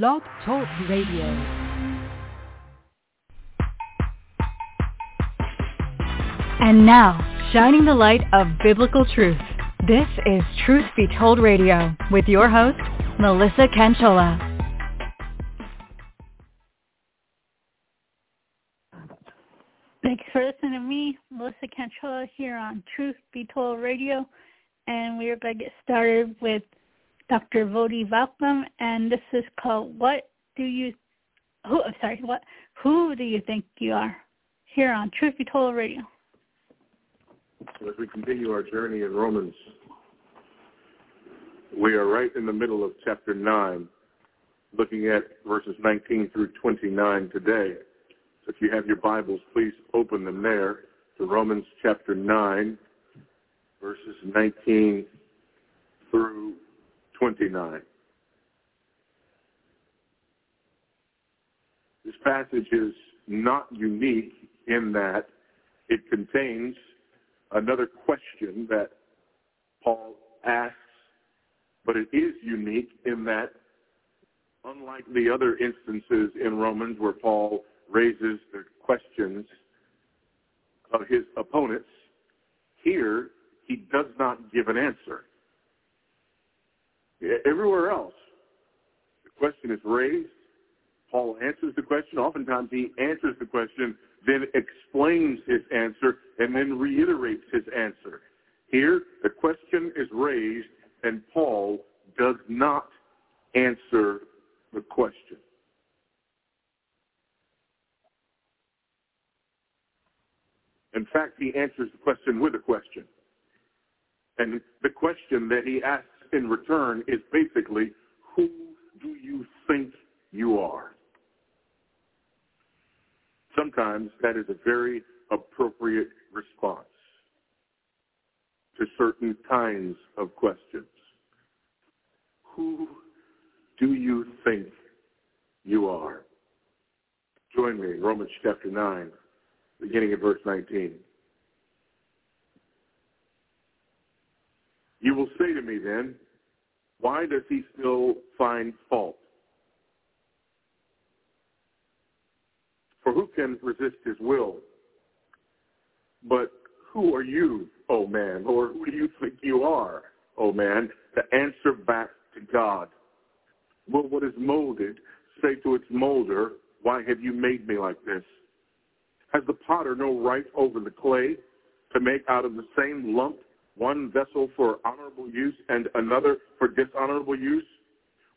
Blog Talk Radio. And now, shining the light of biblical truth. This is Truth Be Told Radio with your host, Melissa Canchola. Thanks for listening to me, Melissa Canchola, here on Truth Be Told Radio. And we're going to get started with Dr. Voddie Baucham, and this is called "What Do You?" Who? I'm sorry. What? Who do you think you are? Here on Truth Be Told Radio. As we continue our journey in Romans, we are right in the middle of chapter nine, looking at verses 19 through 29 today. So if you have your Bibles, please open them there to Romans chapter 9, verses 19 through 29. This passage is not unique in that it contains another question that Paul asks, but it is unique in that unlike the other instances in Romans where Paul raises the questions of his opponents, here he does not give an answer. Everywhere else, the question is raised. Paul answers the question. Oftentimes he answers the question, then explains his answer, and then reiterates his answer. Here, the question is raised, and Paul does not answer the question. In fact, he answers the question with a question. And the question that he asks in return is basically, who do you think you are? Sometimes that is a very appropriate response to certain kinds of questions. Who do you think you are? Join me in Romans chapter 9, beginning at verse 19. You will say to me then, why does he still find fault? For who can resist his will? But who are you, O oh man? Or who do you think you are, O oh man, to answer back to God? Will what is molded say to its molder, why have you made me like this? Has the potter no right over the clay to make out of the same lump one vessel for honorable use and another for dishonorable use?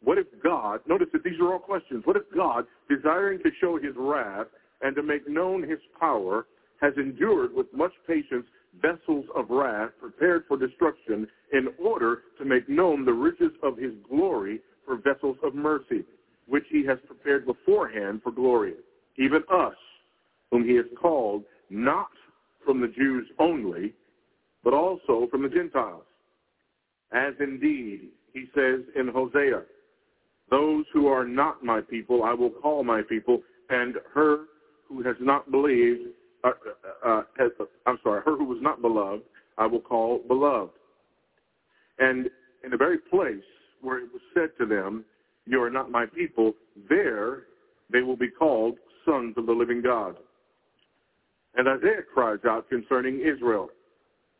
What if God, notice that these are all questions, what if God, desiring to show his wrath and to make known his power, has endured with much patience vessels of wrath prepared for destruction in order to make known the riches of his glory for vessels of mercy, which he has prepared beforehand for glory, even us, whom he has called not from the Jews only, but also from the Gentiles. As indeed he says in Hosea, those who are not my people I will call my people, and her who has not believed, uh, uh, uh, has, I'm sorry, her who was not beloved I will call beloved. And in the very place where it was said to them, you are not my people, there they will be called sons of the living God. And Isaiah cries out concerning Israel,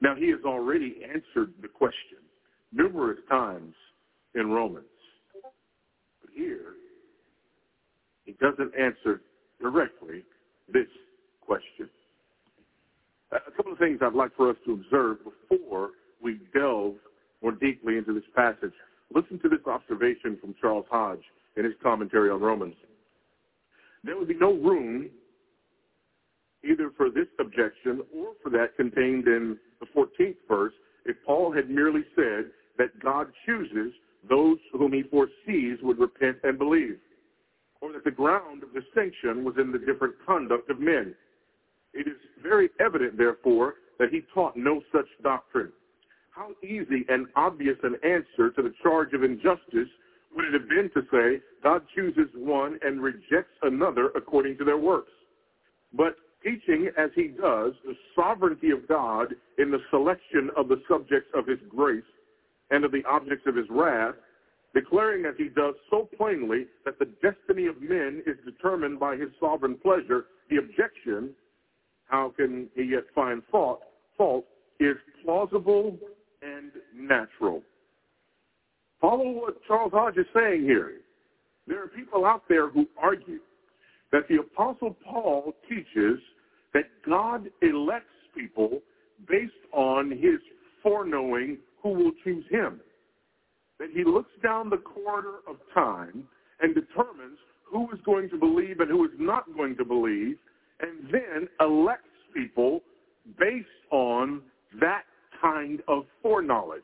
Now, he has already answered the question numerous times in Romans. But here, he doesn't answer directly this question. A couple of things I'd like for us to observe before we delve more deeply into this passage. Listen to this observation from Charles Hodge in his commentary on Romans. There would be no room either for this objection or for that contained in the 14th verse if Paul had merely said that God chooses those whom he foresees would repent and believe, or that the ground of distinction was in the different conduct of men. It is very evident, therefore, that he taught no such doctrine. How easy and obvious an answer to the charge of injustice would it have been to say God chooses one and rejects another according to their works. But teaching as he does the sovereignty of God in the selection of the subjects of his grace and of the objects of his wrath, declaring as he does so plainly that the destiny of men is determined by his sovereign pleasure, the objection, how can he yet find fault, fault is plausible and natural. Follow what Charles Hodge is saying here. There are people out there who argue that the Apostle Paul teaches that God elects people based on his foreknowing who will choose him. That he looks down the corridor of time and determines who is going to believe and who is not going to believe, and then elects people based on that kind of foreknowledge.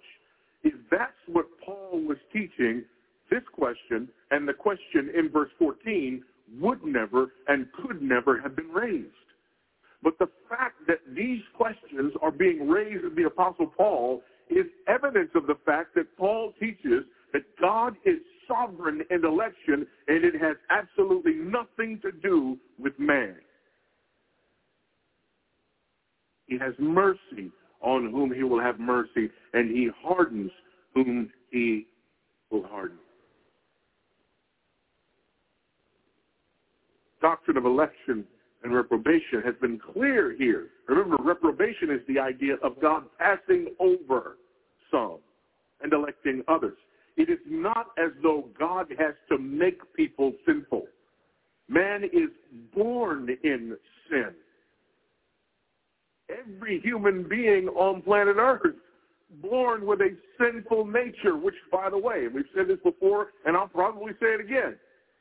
If that's what Paul was teaching, this question and the question in verse 14 would never and could never have been raised. But the fact that these questions are being raised in the Apostle Paul is evidence of the fact that Paul teaches that God is sovereign in election and it has absolutely nothing to do with man. He has mercy on whom he will have mercy, and he hardens whom he will harden. Doctrine of election and reprobation has been clear here. Remember, reprobation is the idea of God passing over some and electing others. It is not as though God has to make people sinful. Man is born in sin. Every human being on planet Earth born with a sinful nature, which, by the way, and we've said this before, and I'll probably say it again.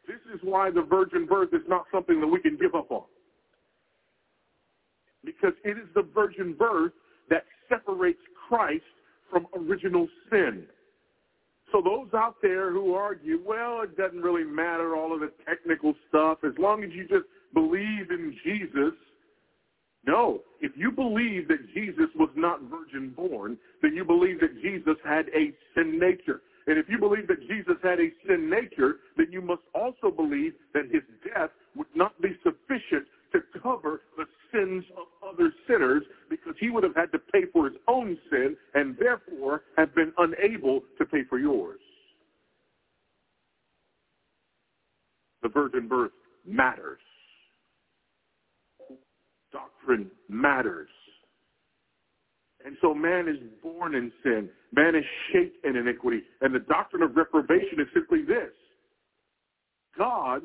This is why the virgin birth is not something that we can give up on. Because it is the virgin birth that separates Christ from original sin. So those out there who argue, well, it doesn't really matter, all of the technical stuff, as long as you just believe in Jesus, no. If you believe that Jesus was not virgin born, then you believe that Jesus had a sin nature. And if you believe that Jesus had a sin nature, then you must also believe that his death would not be sufficient to cover the sins of other sinners because he would have had to pay for his own sin and therefore have been unable to pay for yours. The virgin birth matters doctrine matters. And so man is born in sin. Man is shaped in iniquity. And the doctrine of reprobation is simply this. God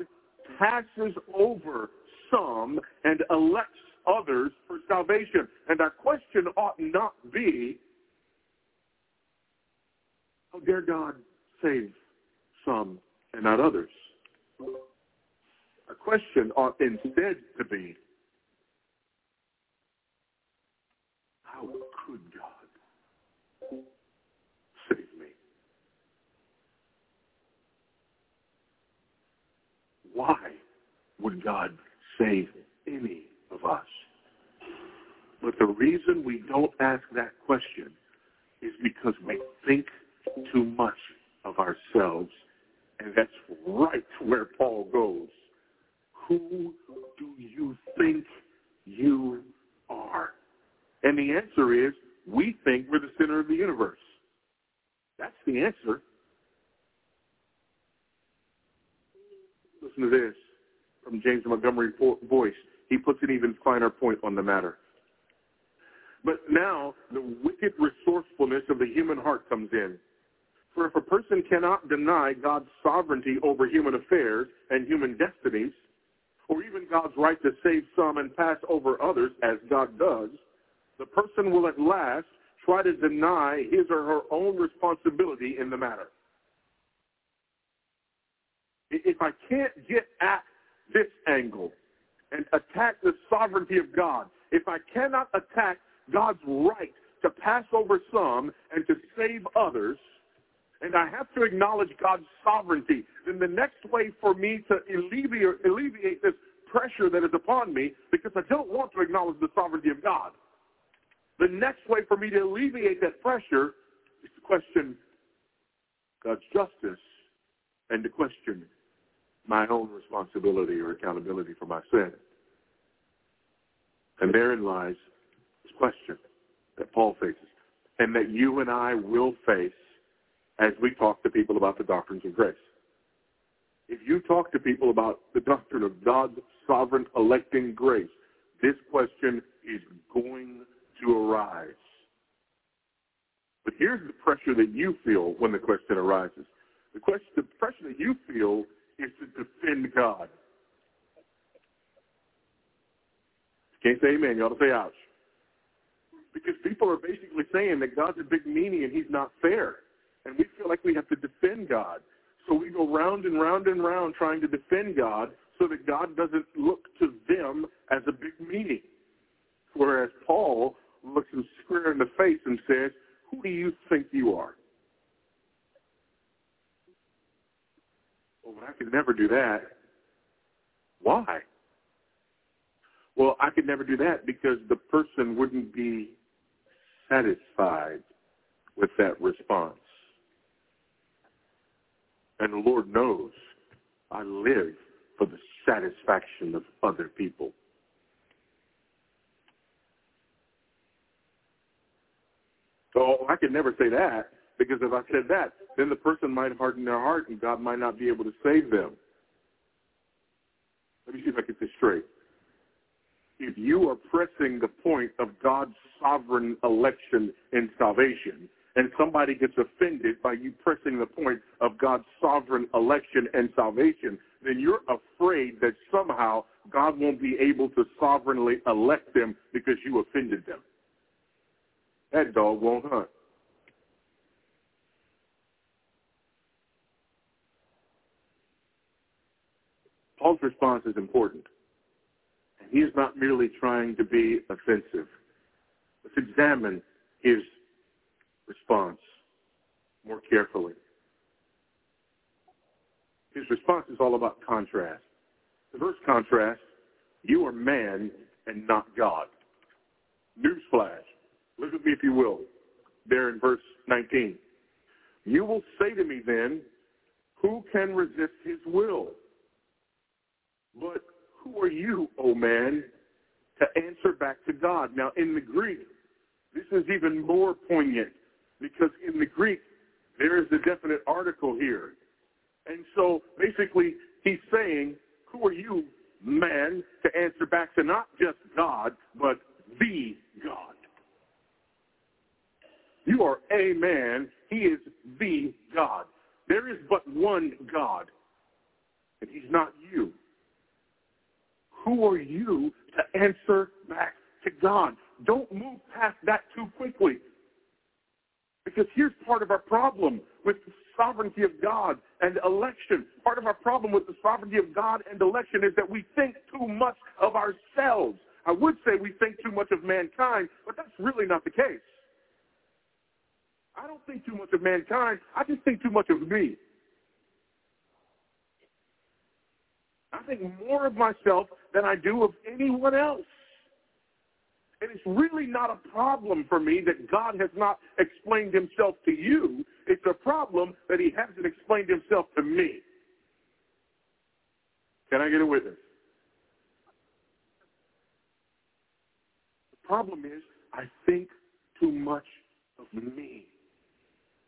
passes over some and elects others for salvation. And our question ought not be, how dare God save some and not others? Our question ought instead to be, Why would God save any of us? But the reason we don't ask that question is because we think too much of ourselves. And that's right where Paul goes. Who do you think you are? And the answer is, we think we're the center of the universe. That's the answer. Listen to this from James Montgomery Boice. He puts an even finer point on the matter. But now the wicked resourcefulness of the human heart comes in. For if a person cannot deny God's sovereignty over human affairs and human destinies, or even God's right to save some and pass over others, as God does, the person will at last try to deny his or her own responsibility in the matter. If I can't get at this angle and attack the sovereignty of God, if I cannot attack God's right to pass over some and to save others, and I have to acknowledge God's sovereignty, then the next way for me to alleviate, alleviate this pressure that is upon me, because I don't want to acknowledge the sovereignty of God, the next way for me to alleviate that pressure is to question God's justice and to question my own responsibility or accountability for my sin. And therein lies this question that Paul faces and that you and I will face as we talk to people about the doctrines of grace. If you talk to people about the doctrine of God's sovereign electing grace, this question is going to arise. But here's the pressure that you feel when the question arises. The question, the pressure that you feel is to defend God. Can't say amen. You ought to say ouch. Because people are basically saying that God's a big meanie and he's not fair. And we feel like we have to defend God. So we go round and round and round trying to defend God so that God doesn't look to them as a big meanie. Whereas Paul looks him square in the face and says, who do you think you are? Well, I could never do that. Why? Well, I could never do that because the person wouldn't be satisfied with that response. And the Lord knows I live for the satisfaction of other people. So I could never say that because if I said that, then the person might harden their heart and God might not be able to save them. Let me see if I get this straight. If you are pressing the point of God's sovereign election and salvation, and somebody gets offended by you pressing the point of God's sovereign election and salvation, then you're afraid that somehow God won't be able to sovereignly elect them because you offended them. That dog won't hunt. Paul's response is important. He is not merely trying to be offensive. Let's examine his response more carefully. His response is all about contrast. The first contrast, you are man and not God. Newsflash. Look at me if you will. There in verse 19. You will say to me then, who can resist his will? But who are you, O oh man, to answer back to God? Now, in the Greek, this is even more poignant because in the Greek, there is a definite article here. And so basically, he's saying, who are you, man, to answer back to not just God, but the God? You are a man. He is the God. There is but one God, and he's not you. Who are you to answer back to God? Don't move past that too quickly. Because here's part of our problem with the sovereignty of God and election. Part of our problem with the sovereignty of God and election is that we think too much of ourselves. I would say we think too much of mankind, but that's really not the case. I don't think too much of mankind. I just think too much of me. I think more of myself than I do of anyone else. And it's really not a problem for me that God has not explained himself to you. It's a problem that he hasn't explained himself to me. Can I get a witness? The problem is I think too much of me.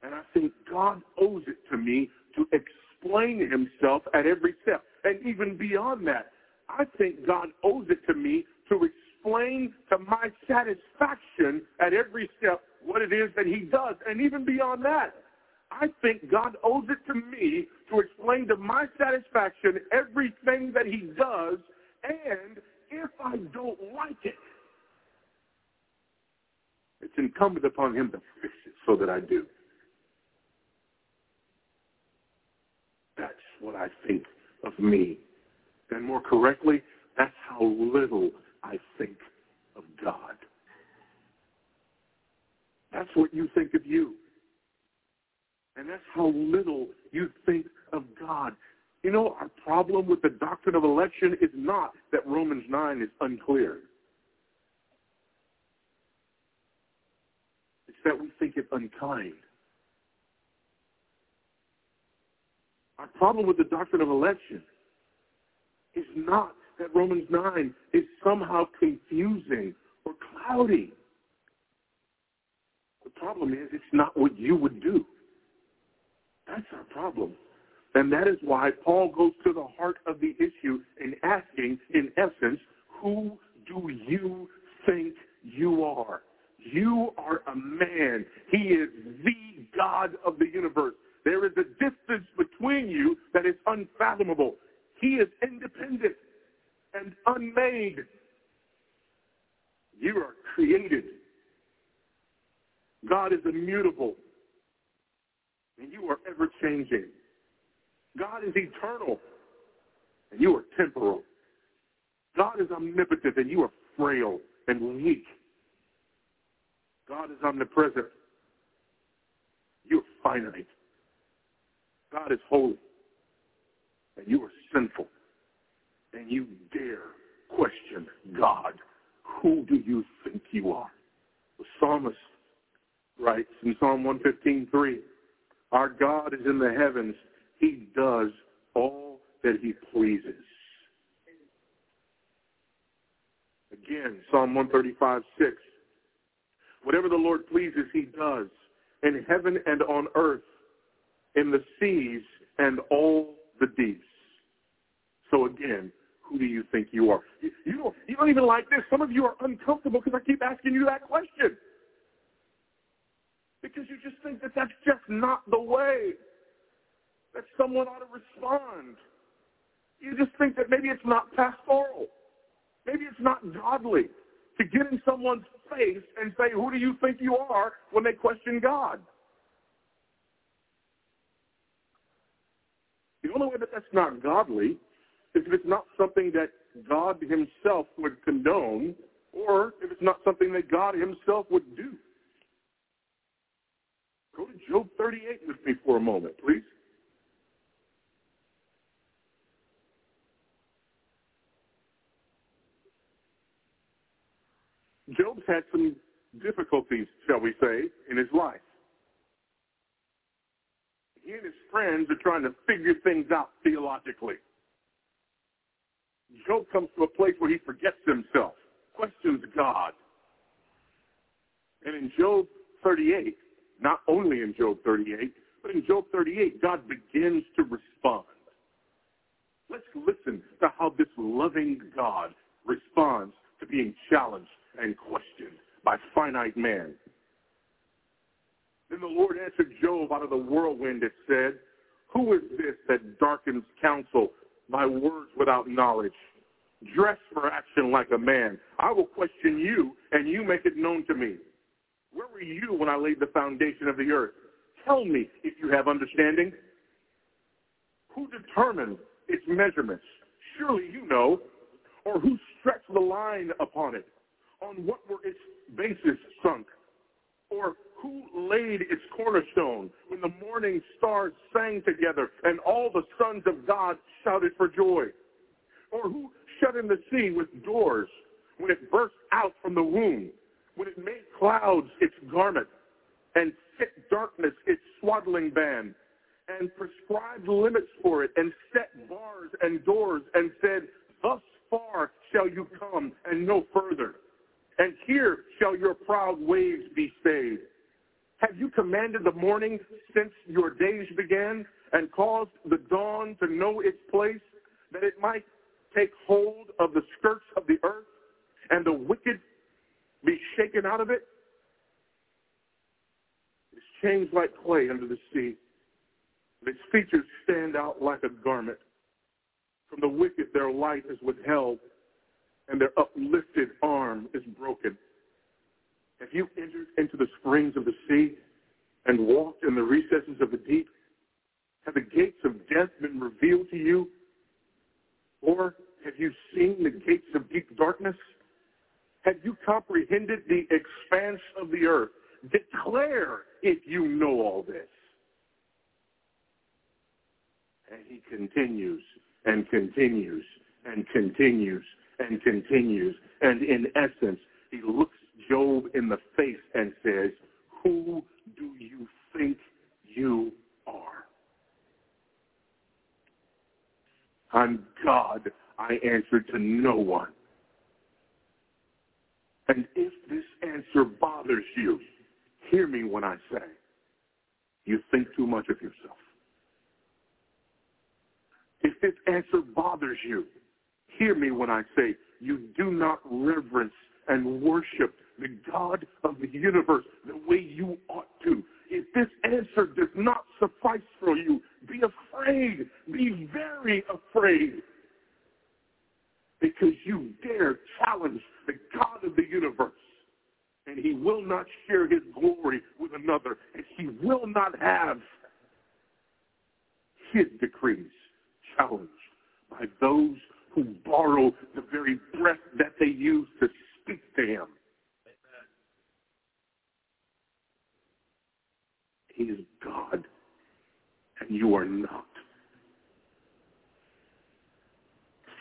And I think God owes it to me to explain himself at every step. And even beyond that, I think God owes it to me to explain to my satisfaction at every step what it is that he does. And even beyond that, I think God owes it to me to explain to my satisfaction everything that he does. And if I don't like it, it's incumbent upon him to fix it so that I do. That's what I think of me. And more correctly, that's how little I think of God. That's what you think of you. And that's how little you think of God. You know, our problem with the doctrine of election is not that Romans 9 is unclear. It's that we think it unkind. Our problem with the doctrine of election is not that Romans 9 is somehow confusing or cloudy. The problem is it's not what you would do. That's our problem. And that is why Paul goes to the heart of the issue in asking, in essence, who do you think you are? You are a man. He is the God of the universe. There is a distance between you that is unfathomable. He is independent and unmade. You are created. God is immutable. And you are ever changing. God is eternal. And you are temporal. God is omnipotent and you are frail and weak. God is omnipresent. You are finite. God is holy. And you are sinful. And you dare question God. Who do you think you are? The psalmist writes in Psalm 115.3, Our God is in the heavens. He does all that he pleases. Again, Psalm 135.6, Whatever the Lord pleases, he does in heaven and on earth, in the seas and all the deeps. So again, who do you think you are? You, you, don't, you don't even like this. Some of you are uncomfortable because I keep asking you that question. Because you just think that that's just not the way that someone ought to respond. You just think that maybe it's not pastoral. Maybe it's not godly to get in someone's face and say, who do you think you are when they question God? Only way that that's not godly is if it's not something that God himself would condone or if it's not something that God himself would do. Go to Job 38 with me for a moment, please. Job's had some difficulties, shall we say, in his life. He and his friends are trying to figure things out theologically. Job comes to a place where he forgets himself, questions God. And in Job 38, not only in Job 38, but in Job 38, God begins to respond. Let's listen to how this loving God responds to being challenged and questioned by finite man. Then the Lord answered Job out of the whirlwind, it said, Who is this that darkens counsel, my words without knowledge? Dress for action like a man. I will question you, and you make it known to me. Where were you when I laid the foundation of the earth? Tell me if you have understanding. Who determined its measurements? Surely you know. Or who stretched the line upon it? On what were its bases sunk? Or who laid its cornerstone when the morning stars sang together and all the sons of God shouted for joy? Or who shut in the sea with doors when it burst out from the womb? when it made clouds its garment and thick darkness its swaddling band and prescribed limits for it and set bars and doors and said, thus far shall you come and no further. And here shall your proud waves be stayed. Have you commanded the morning since your days began and caused the dawn to know its place that it might take hold of the skirts of the earth and the wicked be shaken out of it. It's changed like clay under the sea. Its features stand out like a garment. From the wicked their light is withheld, and their uplifted arm is broken. Have you entered into the springs of the sea and walked in the recesses of the deep? Have the gates of death been revealed to you? Or have you seen the gates of deep darkness? Have you comprehended the expanse of the earth? Declare if you know all this. And he continues and continues and continues and continues. And in essence, he looks Job in the face and says, who do you think you are? I'm God. I answer to no one. And if this answer bothers you, hear me when I say, you think too much of yourself. If this answer bothers you, hear me when I say, you do not reverence and worship the God of the universe the way you ought to. If this answer does not suffice for you, be afraid. Be very afraid. Because you dare challenge the God of the universe. And he will not share his glory with another. And he will not have his decrees challenged by those who borrow the very breath that they use to speak to him. He is God, and you are not.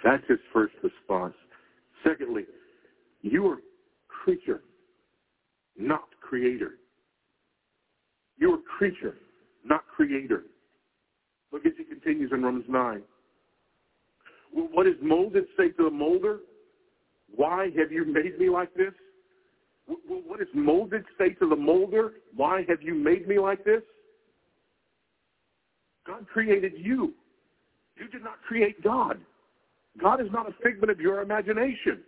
That's his first response. Secondly, you are creature, not creator. You are creature, not creator. Look as he continues in Romans 9. What does molded say to the molder? Why have you made me like this? What does molded say to the molder? Why have you made me like this? God created you. You did not create God. God is not a figment of your imagination.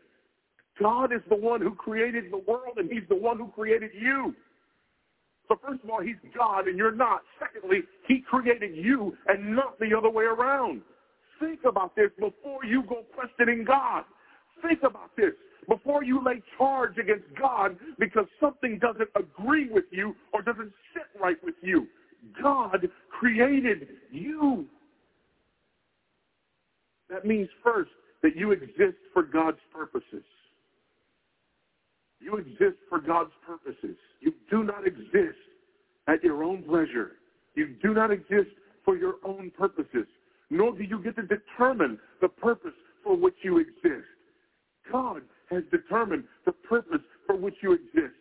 God is the one who created the world, and he's the one who created you. So first of all, he's God, and you're not. Secondly, he created you and not the other way around. Think about this before you go questioning God. Think about this before you lay charge against God because something doesn't agree with you or doesn't sit right with you. God created you. That means first that you exist for God's purposes. You exist for God's purposes. You do not exist at your own pleasure. You do not exist for your own purposes, nor do you get to determine the purpose for which you exist. God has determined the purpose for which you exist.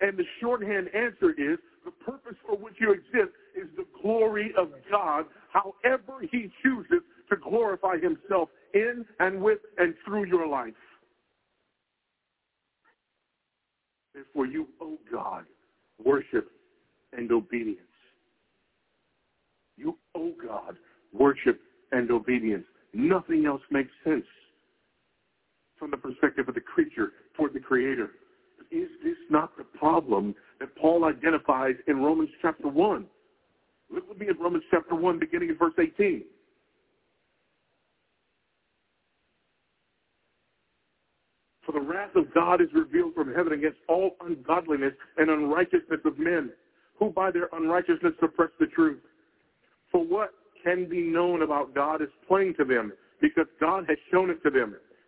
And the shorthand answer is the purpose for which you exist is the glory of God, however he chooses to glorify himself in and with and through your life. Therefore, you owe God worship and obedience. You owe God worship and obedience. Nothing else makes sense from the perspective of the creature toward the creator. Is this not the problem that Paul identifies in Romans chapter 1? Look with me at Romans chapter 1, beginning in verse 18. For the wrath of God is revealed from heaven against all ungodliness and unrighteousness of men, who by their unrighteousness suppress the truth. For what can be known about God is plain to them, because God has shown it to them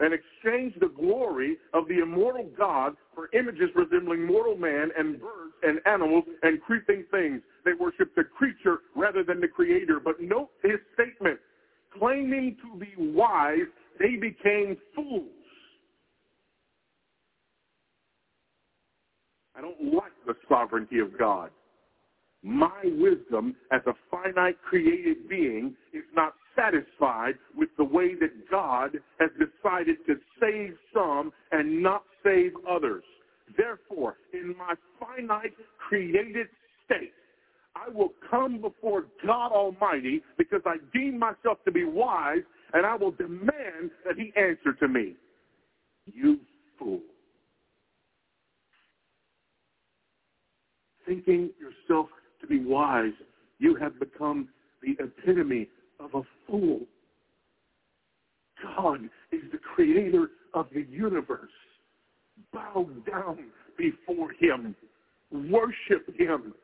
and exchanged the glory of the immortal God for images resembling mortal man and birds and animals and creeping things. They worship the creature rather than the creator. But note his statement. Claiming to be wise, they became fools. I don't like the sovereignty of God. My wisdom as a finite created being is not satisfied with the way that God has decided to save some and not save others. Therefore, in my finite created state, I will come before God Almighty because I deem myself to be wise and I will demand that he answer to me. You fool. Thinking yourself to be wise, you have become the epitome of a fool. God is the creator of the universe. Bow down before him. Worship him.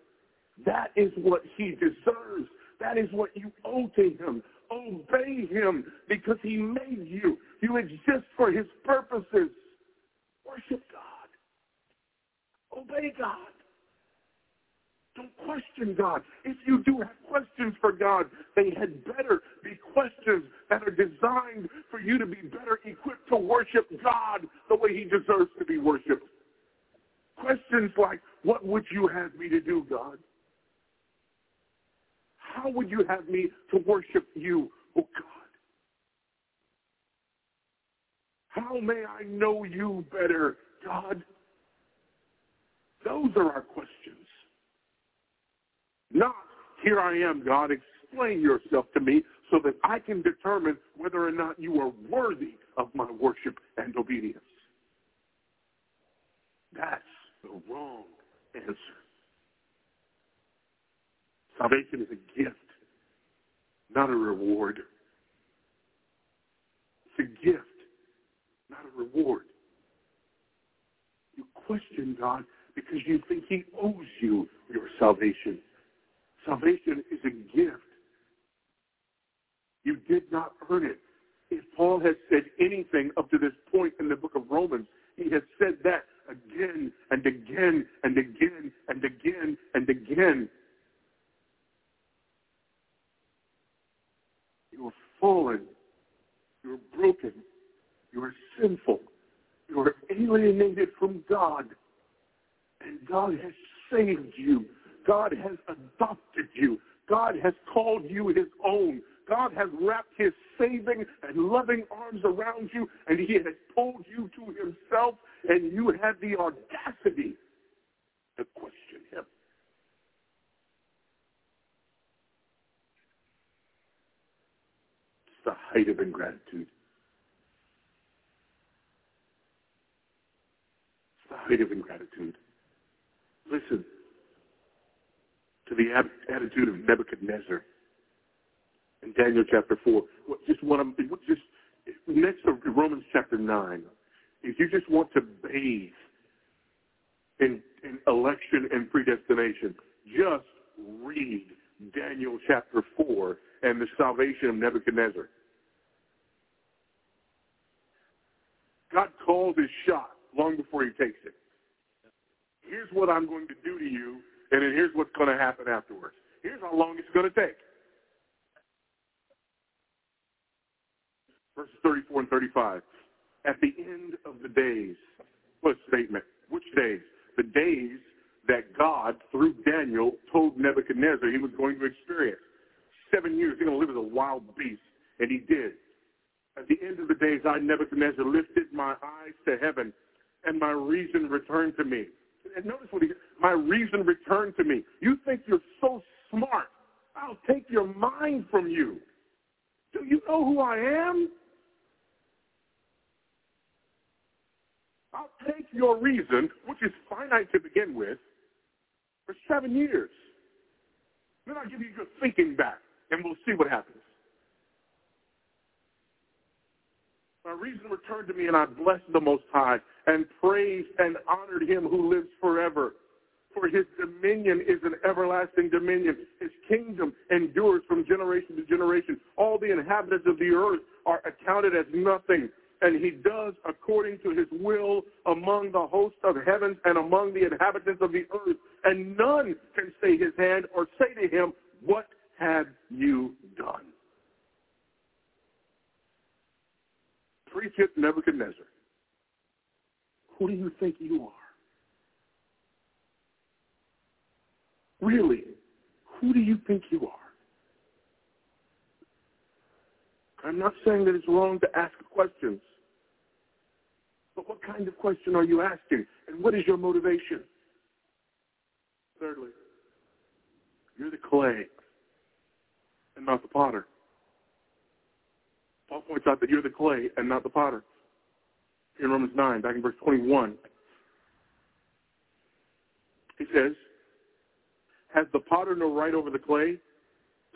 That is what he deserves. That is what you owe to him. Obey him because he made you. You exist for his purposes. Worship God. Obey God. Don't question God. If you do have questions for God, they had better be questions that are designed for you to be better equipped to worship God the way he deserves to be worshiped. Questions like, what would you have me to do, God? How would you have me to worship you, oh God? How may I know you better, God? Those are our questions. Here I am, God, explain yourself to me so that I can determine whether or not you are worthy of my worship and obedience. That's the wrong answer. Salvation is a gift, not a reward. It's a gift, not a reward. You question God because you think he owes you your salvation. Salvation is a gift. You did not earn it. If Paul has said anything up to this point in the book of Romans, he has said that again and again and again and again and again. You are fallen. You are broken. You are sinful. You are alienated from God. And God has saved you God has adopted you. God has called you his own. God has wrapped his saving and loving arms around you, and he has pulled you to himself, and you have the audacity to question him. It's the height of ingratitude. It's the height of ingratitude. Listen, to the attitude of Nebuchadnezzar in Daniel chapter 4. Just want to, just next to Romans chapter 9, if you just want to bathe in, in election and predestination, just read Daniel chapter 4 and the salvation of Nebuchadnezzar. God calls his shot long before he takes it. Here's what I'm going to do to you and then here's what's going to happen afterwards. Here's how long it's going to take. Verses 34 and 35. At the end of the days, what statement? Which days? The days that God, through Daniel, told Nebuchadnezzar he was going to experience. Seven years, he's going to live as a wild beast. And he did. At the end of the days, I, Nebuchadnezzar, lifted my eyes to heaven, and my reason returned to me. And notice what he my reason returned to me. You think you're so smart. I'll take your mind from you. Do you know who I am? I'll take your reason, which is finite to begin with, for seven years. Then I'll give you your thinking back, and we'll see what happens. My reason returned to me, and I blessed the Most High and praised and honored him who lives forever. For his dominion is an everlasting dominion. His kingdom endures from generation to generation. All the inhabitants of the earth are accounted as nothing. And he does according to his will among the hosts of heaven and among the inhabitants of the earth. And none can stay his hand or say to him, What have you done? It, Nebuchadnezzar. Who do you think you are? Really, who do you think you are? I'm not saying that it's wrong to ask questions. But what kind of question are you asking? And what is your motivation? Thirdly, you're the clay and not the potter. Paul points out that you're the clay and not the potter. In Romans 9, back in verse 21, he says, has the potter no right over the clay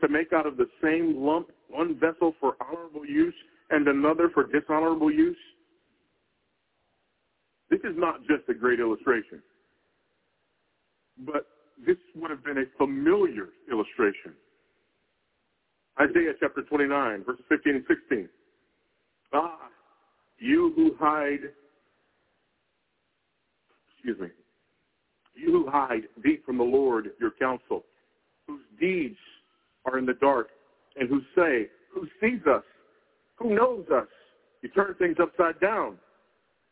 to make out of the same lump one vessel for honorable use and another for dishonorable use? This is not just a great illustration, but this would have been a familiar illustration. Isaiah chapter 29, verses 15 and 16. Ah, you who hide, excuse me, you who hide deep from the Lord your counsel, whose deeds are in the dark, and who say, who sees us, who knows us? You turn things upside down.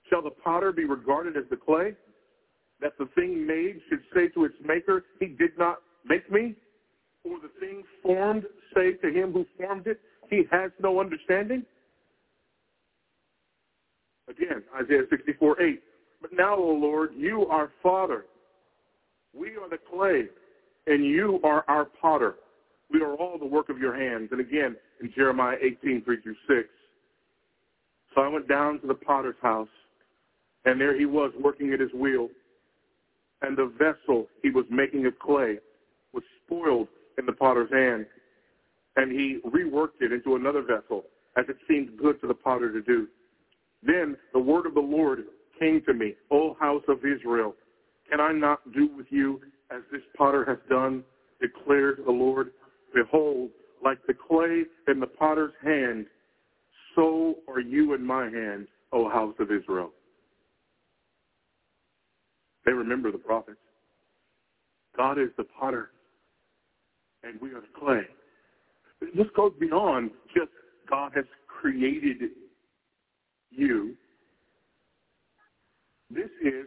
Shall the potter be regarded as the clay? That the thing made should say to its maker, he did not make me? Or the thing formed say to him who formed it, he has no understanding? Again, Isaiah 64, 8. But now, O Lord, you are Father. We are the clay, and you are our potter. We are all the work of your hands. And again, in Jeremiah 18, 3 through 6. So I went down to the potter's house, and there he was working at his wheel. And the vessel he was making of clay was spoiled in the potter's hand. And he reworked it into another vessel, as it seemed good to the potter to do. Then the word of the Lord came to me, O house of Israel, can I not do with you as this potter has done, declares the Lord? Behold, like the clay in the potter's hand, so are you in my hand, O house of Israel. They remember the prophets. God is the potter, and we are the clay. This goes beyond just God has created you. This is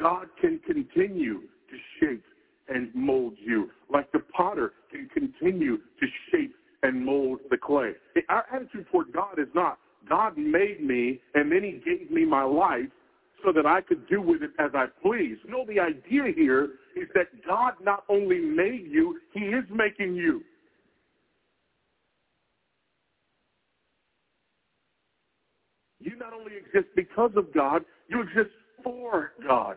God can continue to shape and mold you, like the potter can continue to shape and mold the clay. Our attitude toward God is not, God made me and then he gave me my life so that I could do with it as I please. No, the idea here is that God not only made you, he is making you. You not only exist because of God, you exist for God.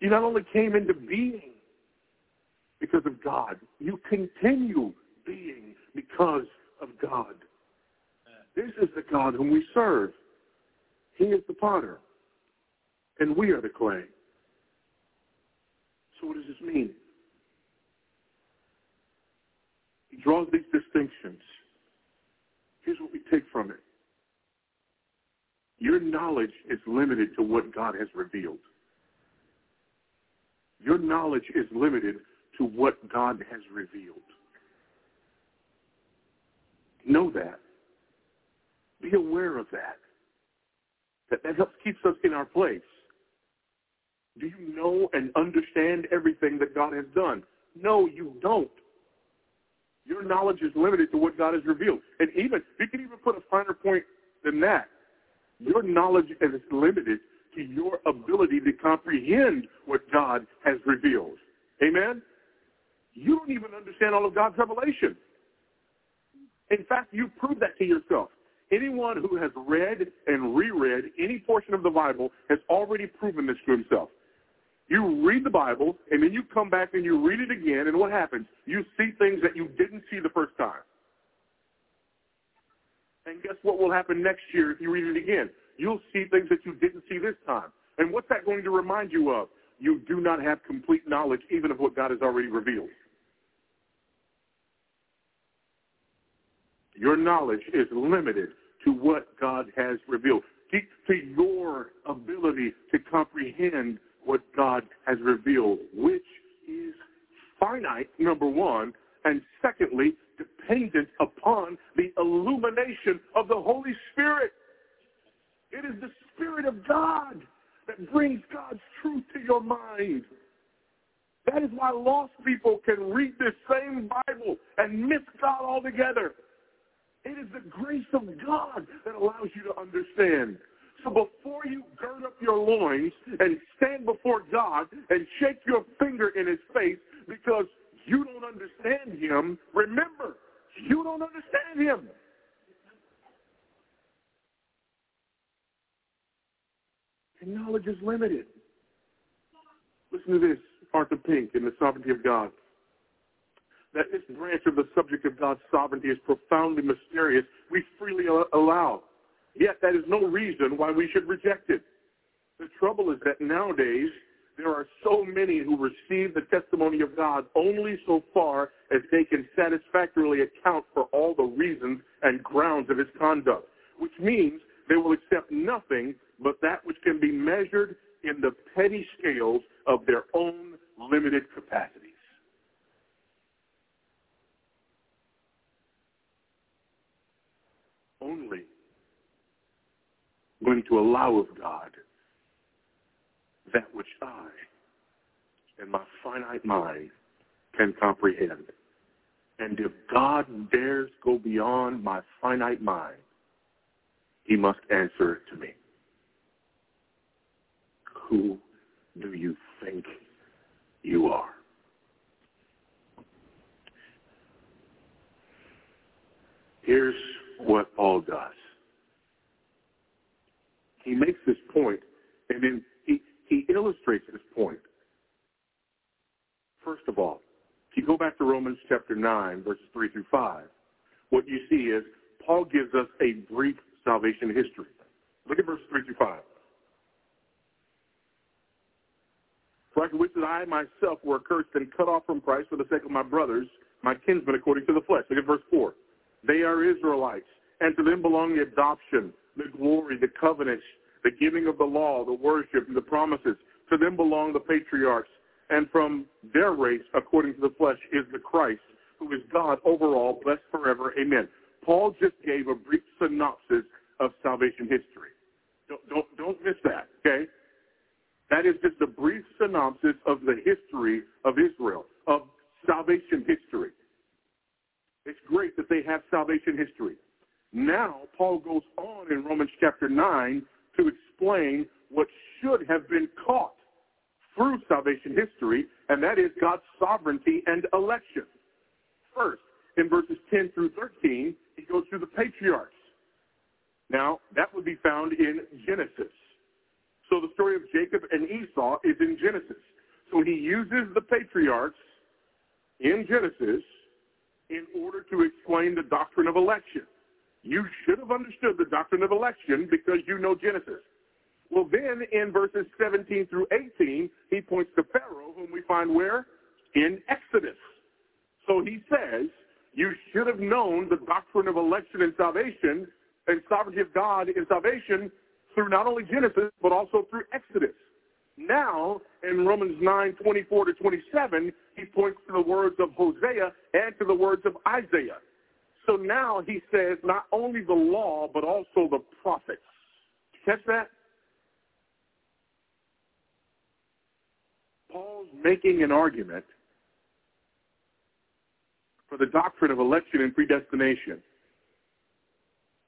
You not only came into being because of God, you continue being because of God. This is the God whom we serve. He is the potter, and we are the clay. So what does this mean? He draws these distinctions. Here's what we take from it. Your knowledge is limited to what God has revealed. Your knowledge is limited to what God has revealed. Know that. Be aware of that. That, that helps keeps us in our place. Do you know and understand everything that God has done? No, you don't. Your knowledge is limited to what God has revealed. And even, you can even put a finer point than that. Your knowledge is limited to your ability to comprehend what God has revealed. Amen? You don't even understand all of God's revelation. In fact, you prove that to yourself. Anyone who has read and reread any portion of the Bible has already proven this to himself. You read the Bible, and then you come back and you read it again, and what happens? You see things that you didn't see the first time. And guess what will happen next year if you read it again? You'll see things that you didn't see this time. And what's that going to remind you of? You do not have complete knowledge even of what God has already revealed. Your knowledge is limited to what God has revealed, to your ability to comprehend what God has revealed, which is finite, number one, and secondly, dependent upon the illumination of the Holy Spirit. It is the Spirit of God that brings God's truth to your mind. That is why lost people can read this same Bible and miss God altogether. It is the grace of God that allows you to understand. So before you gird up your loins and stand before God and shake your finger in his face because you don't understand him, remember, you don't understand him. And knowledge is limited. Listen to this, Arthur Pink in The Sovereignty of God. That this branch of the subject of God's sovereignty is profoundly mysterious, we freely allow. Yet that is no reason why we should reject it. The trouble is that nowadays there are so many who receive the testimony of God only so far as they can satisfactorily account for all the reasons and grounds of his conduct, which means they will accept nothing but that which can be measured in the petty scales of their own limited capacities. Only going to allow of God that which I and my finite mind can comprehend. And if God dares go beyond my finite mind, he must answer to me. Who do you think you are? Here's what Paul does. He makes this point, and then he, he illustrates this point. First of all, if you go back to Romans chapter 9, verses 3 through 5, what you see is Paul gives us a brief salvation history. Look at verses 3 through 5. For I can witness that I myself were accursed and cut off from Christ for the sake of my brothers, my kinsmen according to the flesh. Look at verse 4. They are Israelites, and to them belong the adoption, the glory, the covenants, the giving of the law, the worship, and the promises. To them belong the patriarchs, and from their race, according to the flesh, is the Christ, who is God over all, blessed forever. Amen. Paul just gave a brief synopsis of salvation history. Don't, don't, don't miss that, okay? That is just a brief synopsis of the history of Israel, of salvation history. It's great that they have salvation history. Now, Paul goes on in Romans chapter 9 to explain what should have been caught through salvation history, and that is God's sovereignty and election. First, in verses 10 through 13, he goes through the patriarchs. Now, that would be found in Genesis. So the story of Jacob and Esau is in Genesis. So he uses the patriarchs in Genesis in order to explain the doctrine of election. You should have understood the doctrine of election because you know Genesis. Well, then in verses 17 through 18, he points to Pharaoh, whom we find where? In Exodus. So he says, you should have known the doctrine of election and salvation and sovereignty of God in salvation through not only Genesis, but also through Exodus. Now, in Romans 9, 24 to 27, he points to the words of Hosea and to the words of Isaiah. So now he says not only the law, but also the prophets. Catch that? Paul's making an argument for the doctrine of election and predestination.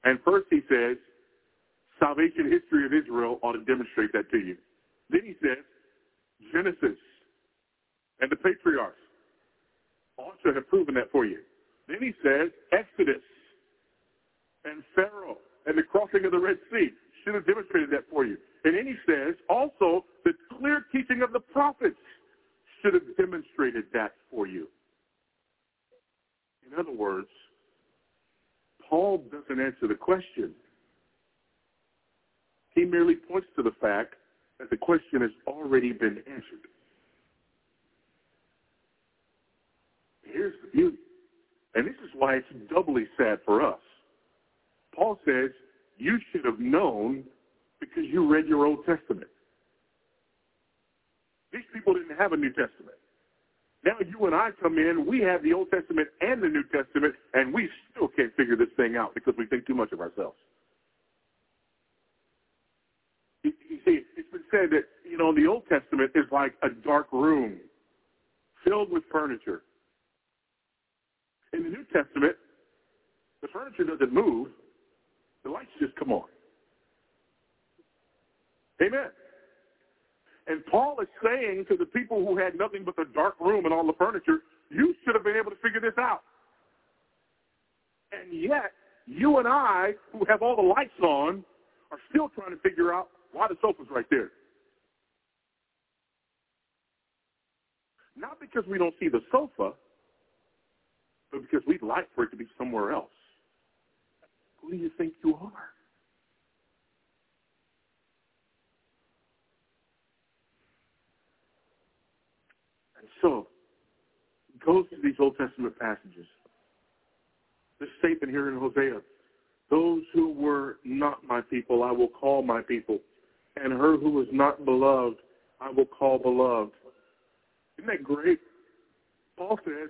And first he says, salvation history of Israel ought to demonstrate that to you. Then he says, Genesis and the patriarchs ought to have proven that for you. Then he says, Exodus and Pharaoh and the crossing of the Red Sea should have demonstrated that for you. And then he says, also, the clear teaching of the prophets should have demonstrated that for you. In other words, Paul doesn't answer the question. He merely points to the fact that the question has already been answered. Here's the beauty. And this is why it's doubly sad for us. Paul says, you should have known because you read your Old Testament. These people didn't have a New Testament. Now you and I come in, we have the Old Testament and the New Testament, and we still can't figure this thing out because we think too much of ourselves. You, see, it's been said that, you know, the Old Testament is like a dark room filled with furniture. In the New Testament, the furniture doesn't move. The lights just come on. Amen. And Paul is saying to the people who had nothing but the dark room and all the furniture, you should have been able to figure this out. And yet, you and I, who have all the lights on, are still trying to figure out why the sofa's right there. Not because we don't see the sofa, but because we'd like for it to be somewhere else. Who do you think you are? And so, go through these Old Testament passages. This statement here in Hosea, those who were not my people, I will call my people, and her who was not beloved, I will call beloved. Isn't that great? Paul says,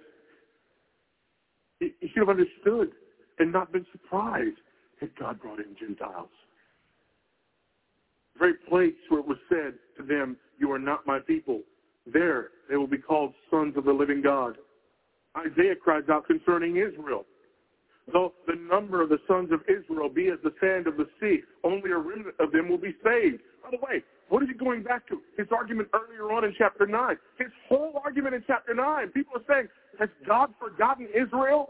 he, should have understood and not been surprised that God brought in Gentiles. The very place where it was said to them, you are not my people, there they will be called sons of the living God. Isaiah cries out concerning Israel. Though the number of the sons of Israel be as the sand of the sea, only a remnant of them will be saved. By the way, what is he going back to? His argument earlier on in chapter 9. His whole argument in chapter 9. People are saying, has God forgotten Israel?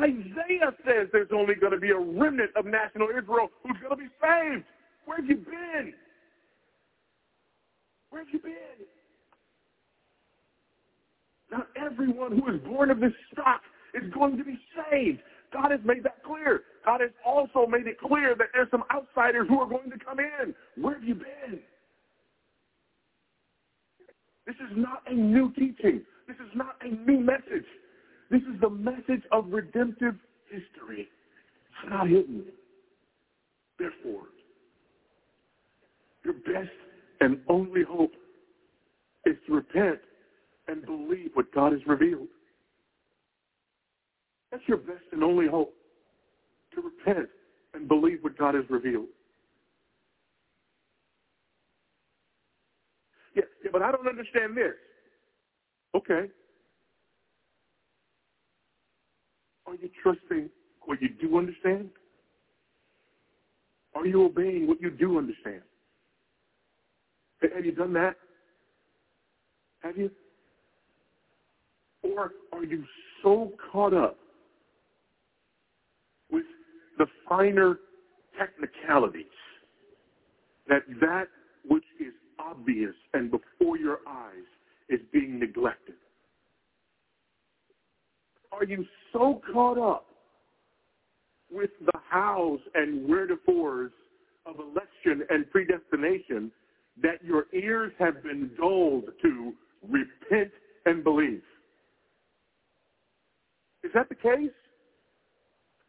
Isaiah says there's only going to be a remnant of national Israel who's going to be saved. Where have you been? Where have you been? Not everyone who is born of this stock is going to be saved. God has made that clear. God has also made it clear that there's some outsiders who are going to come in. Where have you been? This is not a new teaching. This is not a new message. This is the message of redemptive history. It's not hidden. Therefore, your best and only hope is to repent and believe what God has revealed. That's your best and only hope, to repent and believe what God has revealed. Yeah, yeah, but I don't understand this. Okay. Are you trusting what you do understand? Are you obeying what you do understand? Have you done that? Have you? Or are you so caught up with the finer technicalities that that which is obvious and before your eyes is being neglected? Are you so caught up with the hows and wherefores of election and predestination that your ears have been dulled to repent and believe? Is that the case?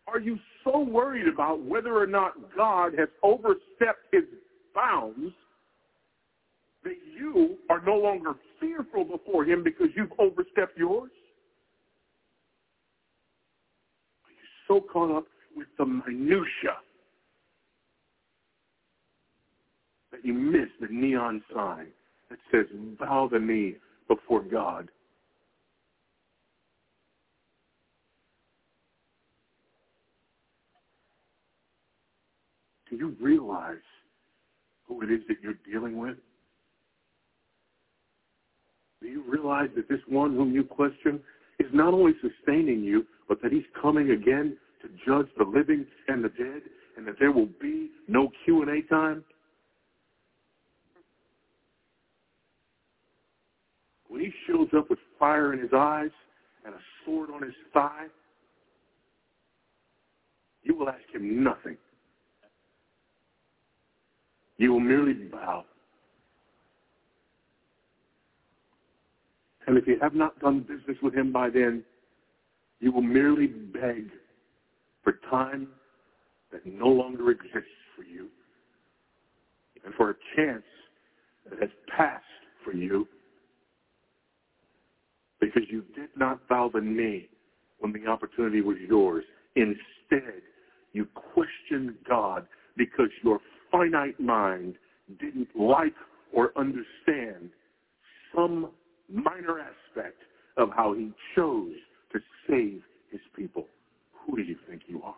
Are you so worried about whether or not God has overstepped his bounds that you are no longer fearful before him because you've overstepped yours? Are you so caught up with the minutia that you miss the neon sign that says, bow the knee before God Do you realize who it is that you're dealing with? Do you realize that this one whom you question is not only sustaining you, but that he's coming again to judge the living and the dead, and that there will be no Q&A time? When he shows up with fire in his eyes and a sword on his thigh, you will ask him nothing you will merely bow. And if you have not done business with him by then, you will merely beg for time that no longer exists for you and for a chance that has passed for you because you did not bow the knee when the opportunity was yours. Instead, you questioned God because your finite mind didn't like or understand some minor aspect of how he chose to save his people. Who do you think you are?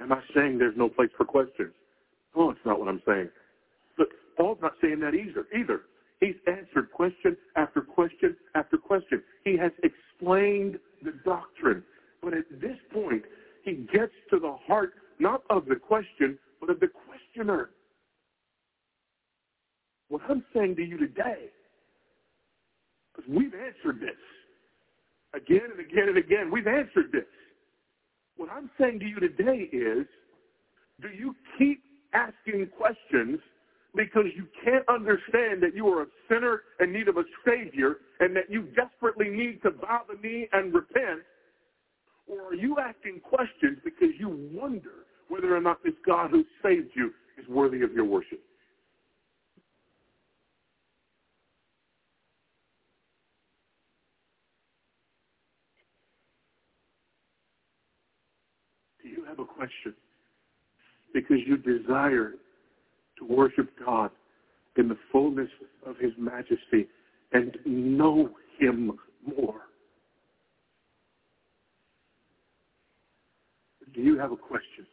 Am I saying there's no place for questions? No, it's not what I'm saying. But Paul's not saying that either. Either he's answered question after question after question. He has explained the doctrine. But at this point, he gets to the heart not of the question, but of the questioner. What I'm saying to you today, because we've answered this again and again and again, we've answered this. What I'm saying to you today is, do you keep asking questions because you can't understand that you are a sinner in need of a Savior and that you desperately need to bow the knee and repent? Or are you asking questions because you wonder whether or not this God who saved you is worthy of your worship? Do you have a question? Because you desire to worship God in the fullness of his majesty and know him more. Do you have a question?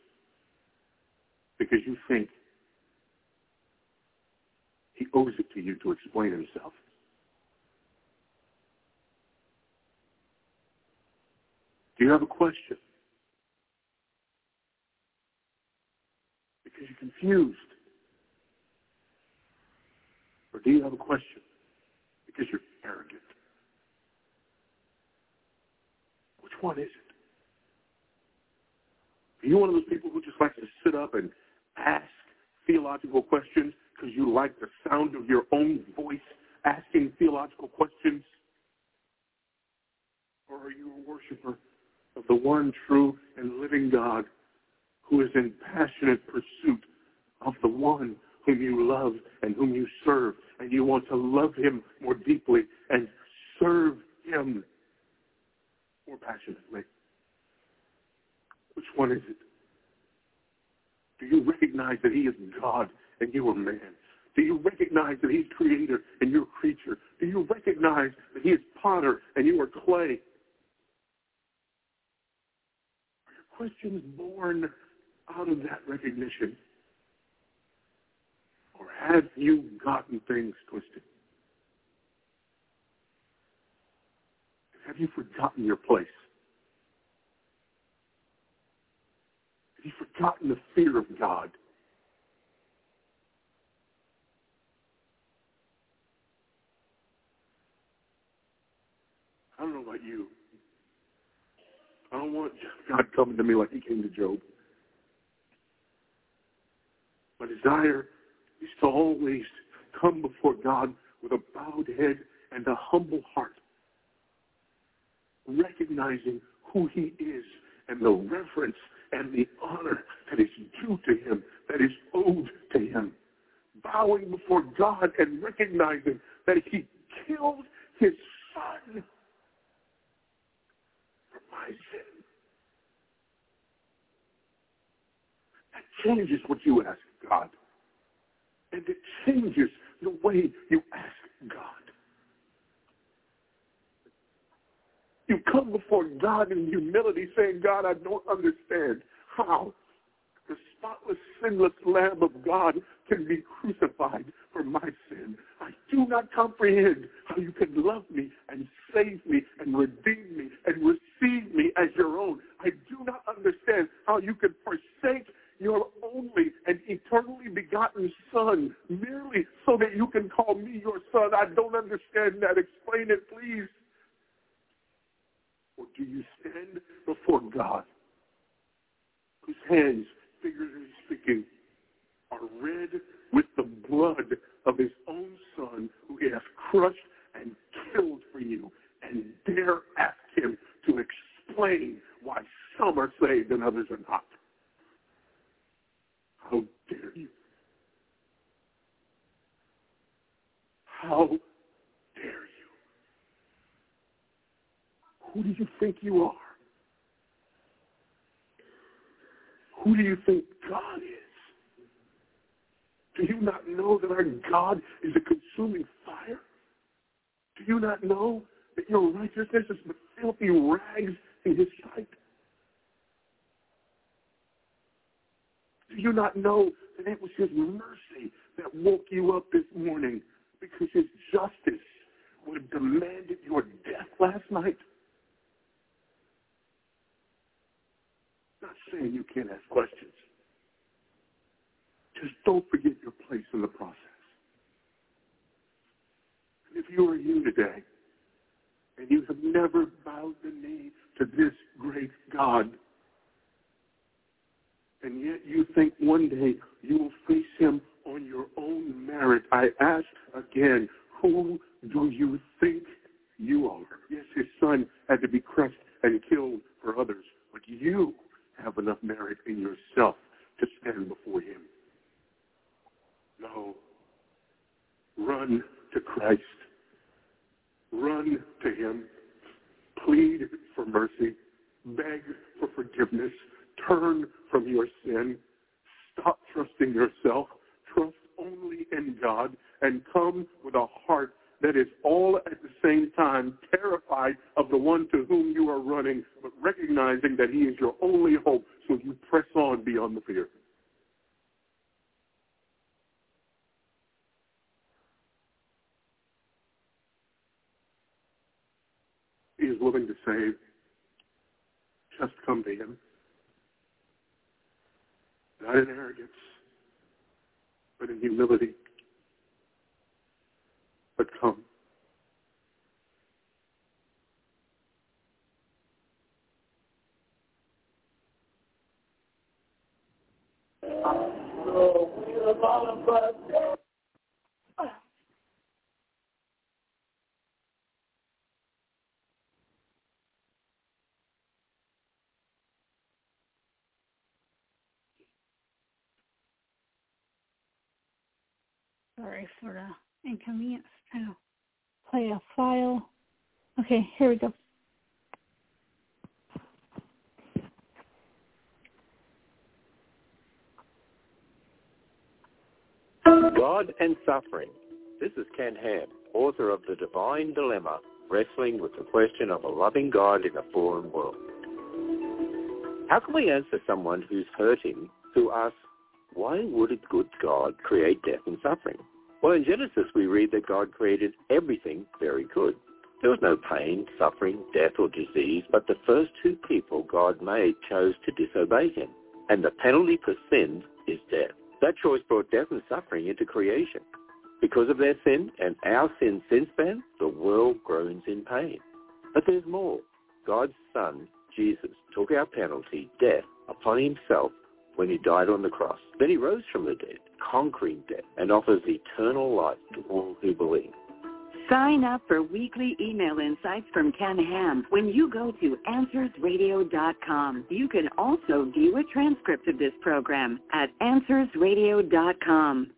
Because you think he owes it to you to explain himself. Do you have a question? Because you're confused. Or do you have a question? Because you're arrogant. Which one is it? Are you one of those people who just likes to sit up and ask theological questions because you like the sound of your own voice asking theological questions? Or are you a worshiper of the one true and living God who is in passionate pursuit of the one whom you love and whom you serve, and you want to love him more deeply and serve him more passionately. Which one is it? Do you recognize that he is God and you are man? Do you recognize that he's creator and you're creature? Do you recognize that he is potter and you are clay? Are your questions born out of that recognition? Or have you gotten things twisted? Have you forgotten your place? Have you forgotten the fear of God? I don't know about you. I don't want God coming to me like he came to Job. My desire is to always come before God with a bowed head and a humble heart, recognizing who he is and the reverence and the honor that is due to him, that is owed to him. Bowing before God and recognizing that he killed his son for my sin. That changes what you ask God and it changes the way you ask God. You come before God in humility saying, God, I don't understand how the spotless, sinless Lamb of God can be crucified for my sin. I do not comprehend how you can love me and save me and redeem me and receive me as your own. I do not understand how you can forsake your only and eternally begotten Son merely so that you can call me your son. I don't understand that. Explain it, please. Or do you stand before God, whose hands, figuratively speaking, are red with the blood of his own Son, who he has crushed and killed for you, and dare ask him to explain why some are saved and others are not? How dare you? How dare you? Who do you think you are? Who do you think God is? Do you not know that our God is a consuming fire? Do you not know that your righteousness is but filthy rags in his sight? Do you not know that it was his mercy that woke you up this morning because his justice would have demanded your death last night? I'm not saying you can't ask questions. Just don't forget your place in the process. And if you are you today, and you have never bowed the knee to this great God, and yet you think one day you will face him on your own merit. I ask again, who do you think you are? Yes, his son had to be crushed and killed for others, but you have enough merit in yourself to stand before him. No. Run to Christ. Run to him. Plead for mercy. Beg for forgiveness. Turn from your sin. Stop trusting yourself. Trust only in God and come with a heart that is all at the same time terrified of the one to whom you are running, but recognizing that he is your only hope, so you press on beyond the fear. He is willing to save. Just come to him. Not in arrogance, but in humility. But come. Sorry for the inconvenience. Trying to play a file. Okay, here we go. God and Suffering. This is Ken Ham, author of The Divine Dilemma, wrestling with the question of a loving God in a fallen world. How can we answer someone who's hurting, who asks, why would a good God create death and suffering? Well, in Genesis we read that God created everything very good. There was no pain, suffering, death, or disease, but the first two people God made chose to disobey him. And the penalty for sin is death. That choice brought death and suffering into creation. Because of their sin and our sin since then, the world groans in pain. But there's more. God's Son, Jesus, took our penalty, death, upon himself when he died on the cross. Then he rose from the dead, conquering death, and offers eternal life to all who believe. Sign up for weekly email insights from Ken Ham when you go to AnswersRadio.com. You can also view a transcript of this program at AnswersRadio.com.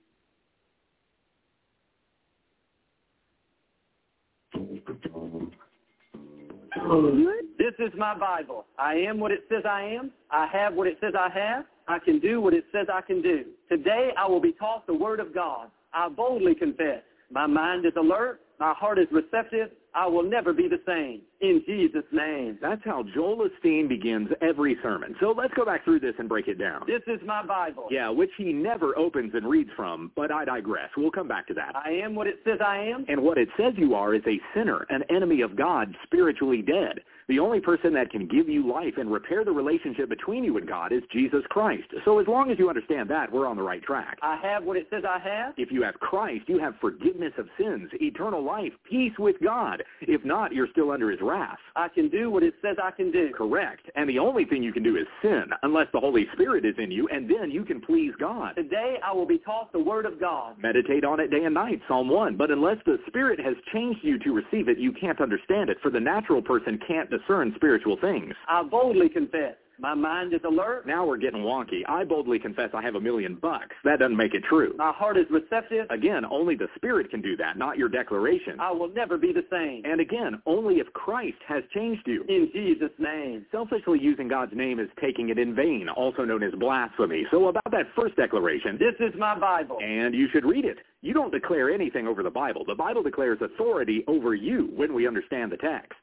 This is my Bible. I am what it says I am. I have what it says I have. I can do what it says I can do. Today I will be taught the Word of God. I boldly confess. My mind is alert. My heart is receptive. I will never be the same. In Jesus' name. That's how Joel Osteen begins every sermon. So let's go back through this and break it down. This is my Bible. Yeah, which he never opens and reads from, but I digress. We'll come back to that. I am what it says I am. And what it says you are is a sinner, an enemy of God, spiritually dead. The only person that can give you life and repair the relationship between you and God is Jesus Christ. So as long as you understand that, we're on the right track. I have what it says I have. If you have Christ, you have forgiveness of sins, eternal life, peace with God. If not, you're still under his wrath. I can do what it says I can do. Correct. And the only thing you can do is sin, unless the Holy Spirit is in you, and then you can please God. Today I will be taught the Word of God. Meditate on it day and night, Psalm 1. But unless the Spirit has changed you to receive it, you can't understand it, for the natural person can't discern spiritual things. I boldly confess. My mind is alert. Now we're getting wonky. I boldly confess I have a million bucks. That doesn't make it true. My heart is receptive. Again, only the Spirit can do that, not your declaration. I will never be the same. And again, only if Christ has changed you. In Jesus' name. Selfishly using God's name is taking it in vain, also known as blasphemy. So about that first declaration. This is my Bible. And you should read it. You don't declare anything over the Bible. The Bible declares authority over you when we understand the text.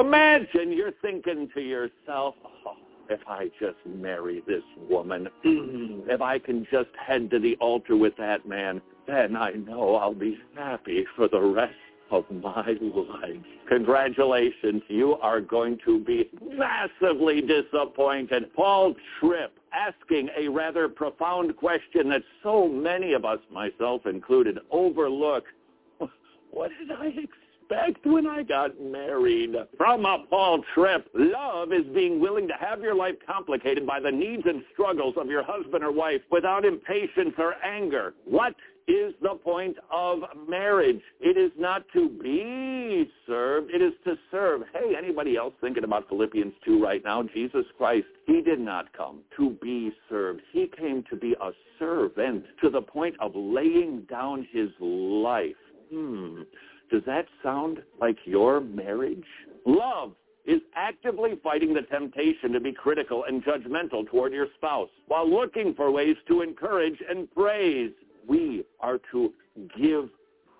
Imagine you're thinking to yourself, oh, if I just marry this woman, if I can just head to the altar with that man, then I know I'll be happy for the rest of my life. Congratulations, you are going to be massively disappointed. Paul Tripp asking a rather profound question that so many of us, myself included, overlook. What did I expect when I got married? From a Paul Tripp, love is being willing to have your life complicated by the needs and struggles of your husband or wife without impatience or anger. What is the point of marriage. It is not to be served. It is to serve. Hey, anybody else thinking about Philippians 2 right now? Jesus Christ, he did not come to be served. He came to be a servant to the point of laying down his life. Hmm. Does that sound like your marriage? Love is actively fighting the temptation to be critical and judgmental toward your spouse while looking for ways to encourage and praise we are to give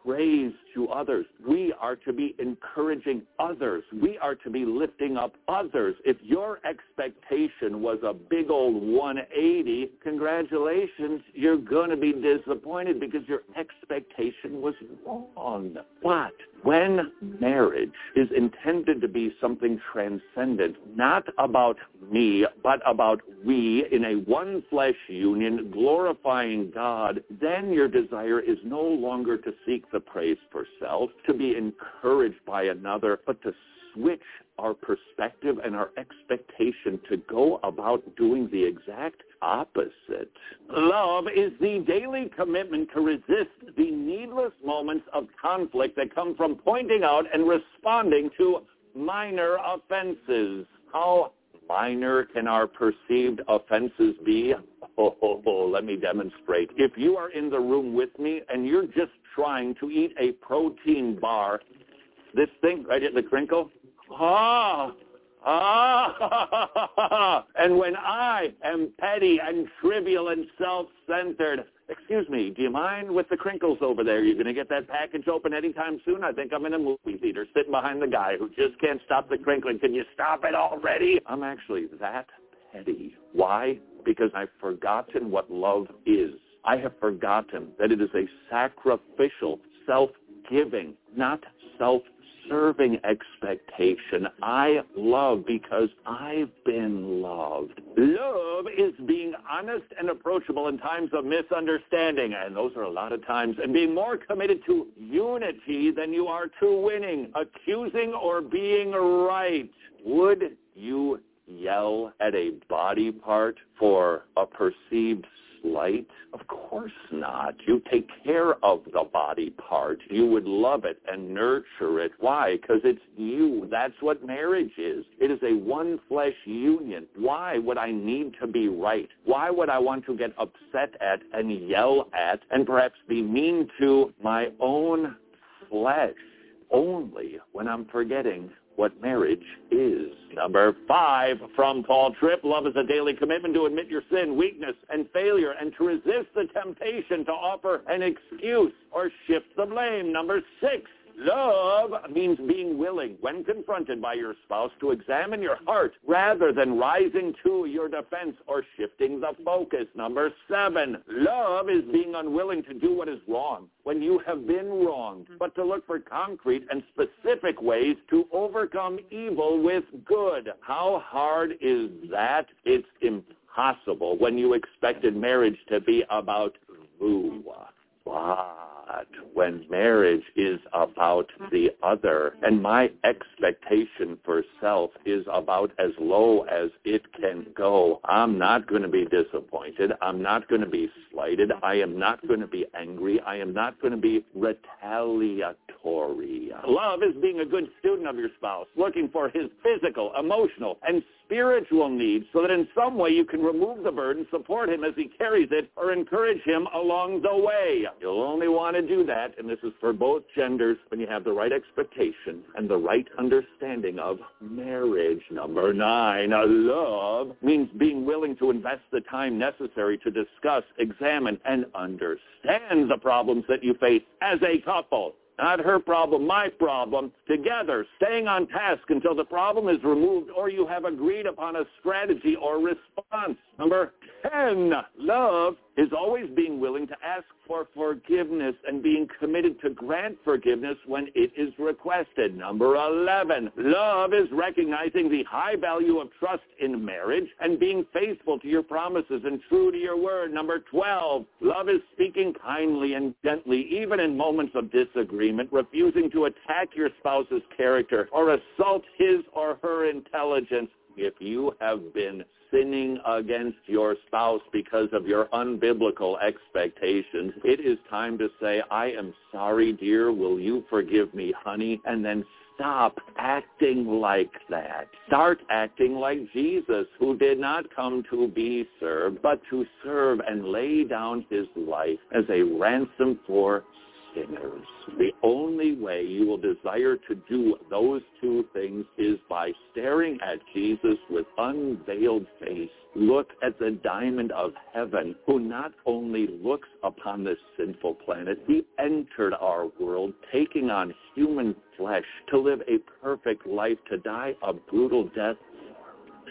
praise to others. We are to be encouraging others. We are to be lifting up others. If your expectation was a big old 180, congratulations, you're going to be disappointed because your expectation was wrong. But when marriage is intended to be something transcendent, not about me, but about we in a one flesh union, glorifying God, then your desire is no longer to seek the praise for self, to be encouraged by another, but to switch our perspective and our expectation to go about doing the exact opposite. Love is the daily commitment to resist the needless moments of conflict that come from pointing out and responding to minor offenses. How minor can our perceived offenses be? Oh, oh, oh, let me demonstrate. If you are in the room with me and you're just trying to eat a protein bar, this thing right at the crinkle, ah, ah, and when I am petty and trivial and self-centered, excuse me, do you mind with the crinkles over there? You're going to get that package open anytime soon? I think I'm in a movie theater sitting behind the guy who just can't stop the crinkling. Can you stop it already? I'm actually that petty. Why? Because I've forgotten what love is. I have forgotten that it is a sacrificial, self-giving, not self-serving expectation. I love because I've been loved. Love is being honest and approachable in times of misunderstanding, and those are a lot of times, and being more committed to unity than you are to winning, accusing or being right. Would you yell at a body part for a perceived slight? Of course not. You take care of the body part. You would love it and nurture it. Why? Because it's you. That's what marriage is. It is a one flesh union. Why would I need to be right? Why would I want to get upset at and yell at and perhaps be mean to my own flesh? Only when I'm forgetting what marriage is. Number five, from Paul Tripp, love is a daily commitment to admit your sin, weakness, and failure, and to resist the temptation to offer an excuse or shift the blame. Number six, Love means being willing, when confronted by your spouse, to examine your heart rather than rising to your defense or shifting the focus. Number seven, love is being unwilling to do what is wrong when you have been wronged, mm-hmm. but to look for concrete and specific ways to overcome evil with good. How hard is that? It's impossible when you expected marriage to be about woo. Wow when marriage is about the other. And my expectation for self is about as low as it can go. I'm not going to be disappointed. I'm not going to be slighted. I am not going to be angry. I am not going to be retaliatory. Love is being a good student of your spouse, looking for his physical, emotional, and spiritual needs so that in some way you can remove the burden, support him as he carries it, or encourage him along the way. You'll only want to do that, and this is for both genders, when you have the right expectation and the right understanding of marriage. Number nine, love means being willing to invest the time necessary to discuss, examine, and understand the problems that you face as a couple. Not her problem, my problem. Together, staying on task until the problem is removed or you have agreed upon a strategy or response. Number 10, love is always being willing to ask for forgiveness and being committed to grant forgiveness when it is requested. Number 11, love is recognizing the high value of trust in marriage and being faithful to your promises and true to your word. Number 12, love is speaking kindly and gently even in moments of disagreement, refusing to attack your spouse's character or assault his or her intelligence if you have been sinning against your spouse because of your unbiblical expectations, it is time to say, I am sorry, dear. Will you forgive me, honey? And then stop acting like that. Start acting like Jesus, who did not come to be served, but to serve and lay down his life as a ransom for sinners. The only way you will desire to do those two things is by staring at Jesus with unveiled face. Look at the diamond of heaven who not only looks upon this sinful planet, he entered our world taking on human flesh to live a perfect life, to die a brutal death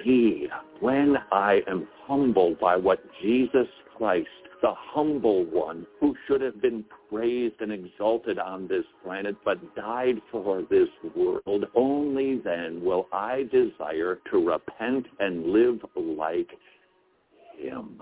he, when I am humbled by what Jesus Christ the humble one who should have been praised and exalted on this planet but died for this world, only then will I desire to repent and live like him.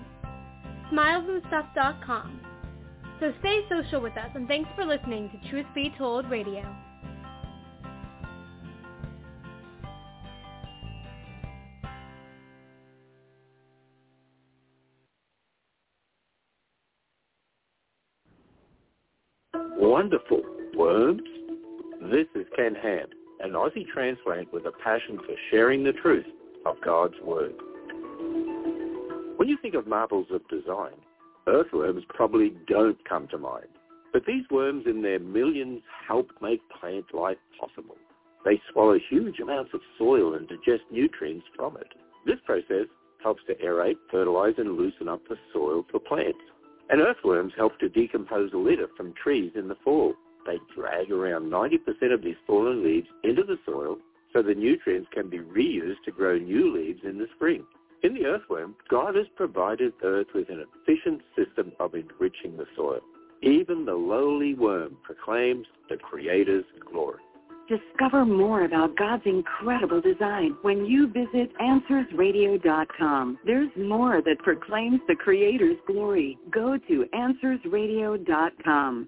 smilesandstuff.com. So stay social with us and thanks for listening to Truth Be Told Radio. Wonderful. Worms? This is Ken Ham, an Aussie transplant with a passion for sharing the truth of God's Word. When you think of marvels of design, earthworms probably don't come to mind. But these worms in their millions help make plant life possible. They swallow huge amounts of soil and digest nutrients from it. This process helps to aerate, fertilize, and loosen up the soil for plants. And earthworms help to decompose litter from trees in the fall. They drag around 90% of these fallen leaves into the soil so the nutrients can be reused to grow new leaves in the spring. In the earthworm, God has provided earth with an efficient system of enriching the soil. Even the lowly worm proclaims the Creator's glory. Discover more about God's incredible design when you visit AnswersRadio.com. There's more that proclaims the Creator's glory. Go to AnswersRadio.com.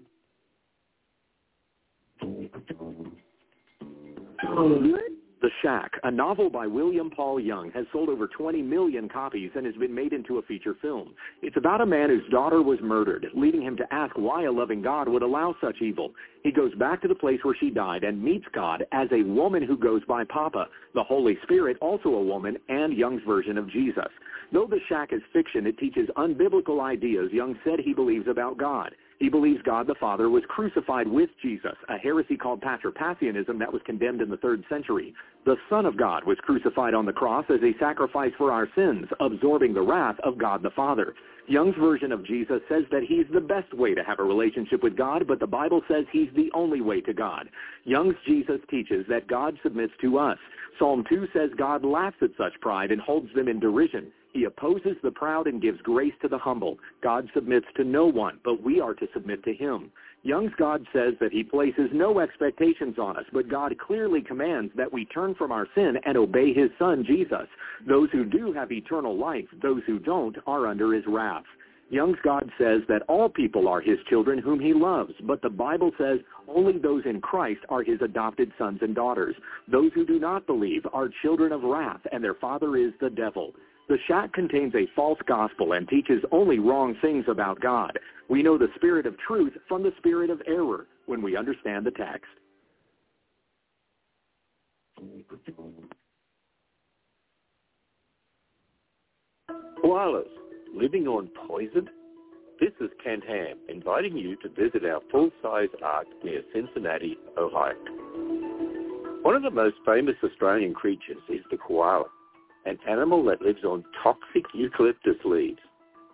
The Shack, a novel by William Paul Young, has sold over 20 million copies and has been made into a feature film. It's about a man whose daughter was murdered, leading him to ask why a loving God would allow such evil. He goes back to the place where she died and meets God as a woman who goes by Papa, the Holy Spirit, also a woman, and Young's version of Jesus. Though The Shack is fiction, it teaches unbiblical ideas Young said he believes about God. He believes God the Father was crucified with Jesus, a heresy called Patripassianism that was condemned in the third century. The Son of God was crucified on the cross as a sacrifice for our sins, absorbing the wrath of God the Father. Young's version of Jesus says that he's the best way to have a relationship with God, but the Bible says he's the only way to God. Young's Jesus teaches that God submits to us. Psalm 2 says God laughs at such pride and holds them in derision. He opposes the proud and gives grace to the humble. God submits to no one, but we are to submit to him. Young's God says that he places no expectations on us, but God clearly commands that we turn from our sin and obey his son, Jesus. Those who do have eternal life, those who don't are under his wrath. Young's God says that all people are his children whom he loves, but the Bible says only those in Christ are his adopted sons and daughters. Those who do not believe are children of wrath, and their father is the devil. The shack contains a false gospel and teaches only wrong things about God. We know the spirit of truth from the spirit of error when we understand the text. Koalas, living on poison? This is Ken Ham inviting you to visit our full-size ark near Cincinnati, Ohio. One of the most famous Australian creatures is the koala an animal that lives on toxic eucalyptus leaves.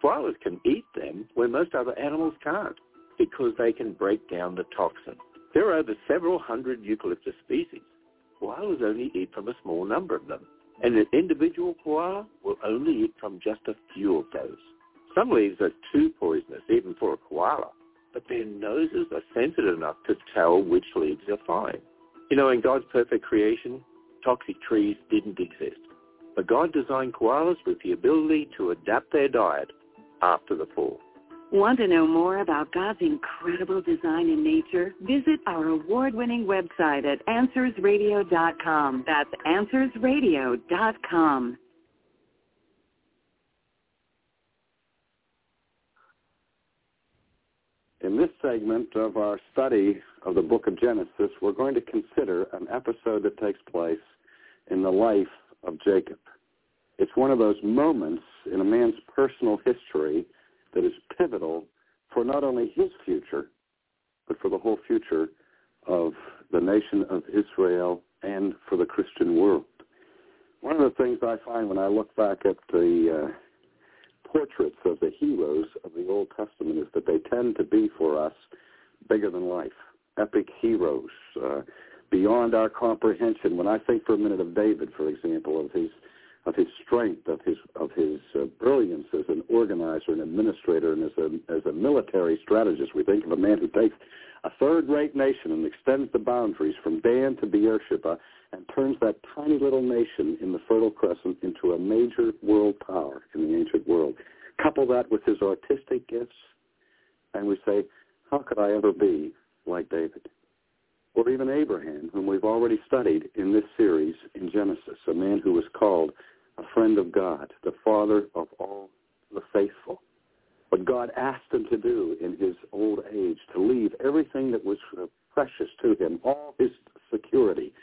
Koalas can eat them when most other animals can't because they can break down the toxin. There are over several hundred eucalyptus species. Koalas only eat from a small number of them, and an individual koala will only eat from just a few of those. Some leaves are too poisonous even for a koala, but their noses are sensitive enough to tell which leaves are fine. You know, in God's perfect creation, toxic trees didn't exist. But God designed koalas with the ability to adapt their diet after the fall. Want to know more about God's incredible design in nature? Visit our award-winning website at AnswersRadio.com. That's AnswersRadio.com. In this segment of our study of the book of Genesis, we're going to consider an episode that takes place in the life of Jacob. It's one of those moments in a man's personal history that is pivotal for not only his future, but for the whole future of the nation of Israel and for the Christian world. One of the things I find when I look back at the uh, portraits of the heroes of the Old Testament is that they tend to be for us bigger than life, epic heroes, uh, beyond our comprehension. When I think for a minute of David, for example, of his of his strength, of his of his uh, brilliance as an organizer and administrator, and as a as a military strategist, we think of a man who takes a third-rate nation and extends the boundaries from Dan to Beersheba and turns that tiny little nation in the Fertile Crescent into a major world power in the ancient world. Couple that with his artistic gifts, and we say, how could I ever be like David? Or even Abraham, whom we've already studied in this series in Genesis, a man who was called a friend of God, the father of all the faithful. What God asked him to do in his old age, to leave everything that was precious to him, all his security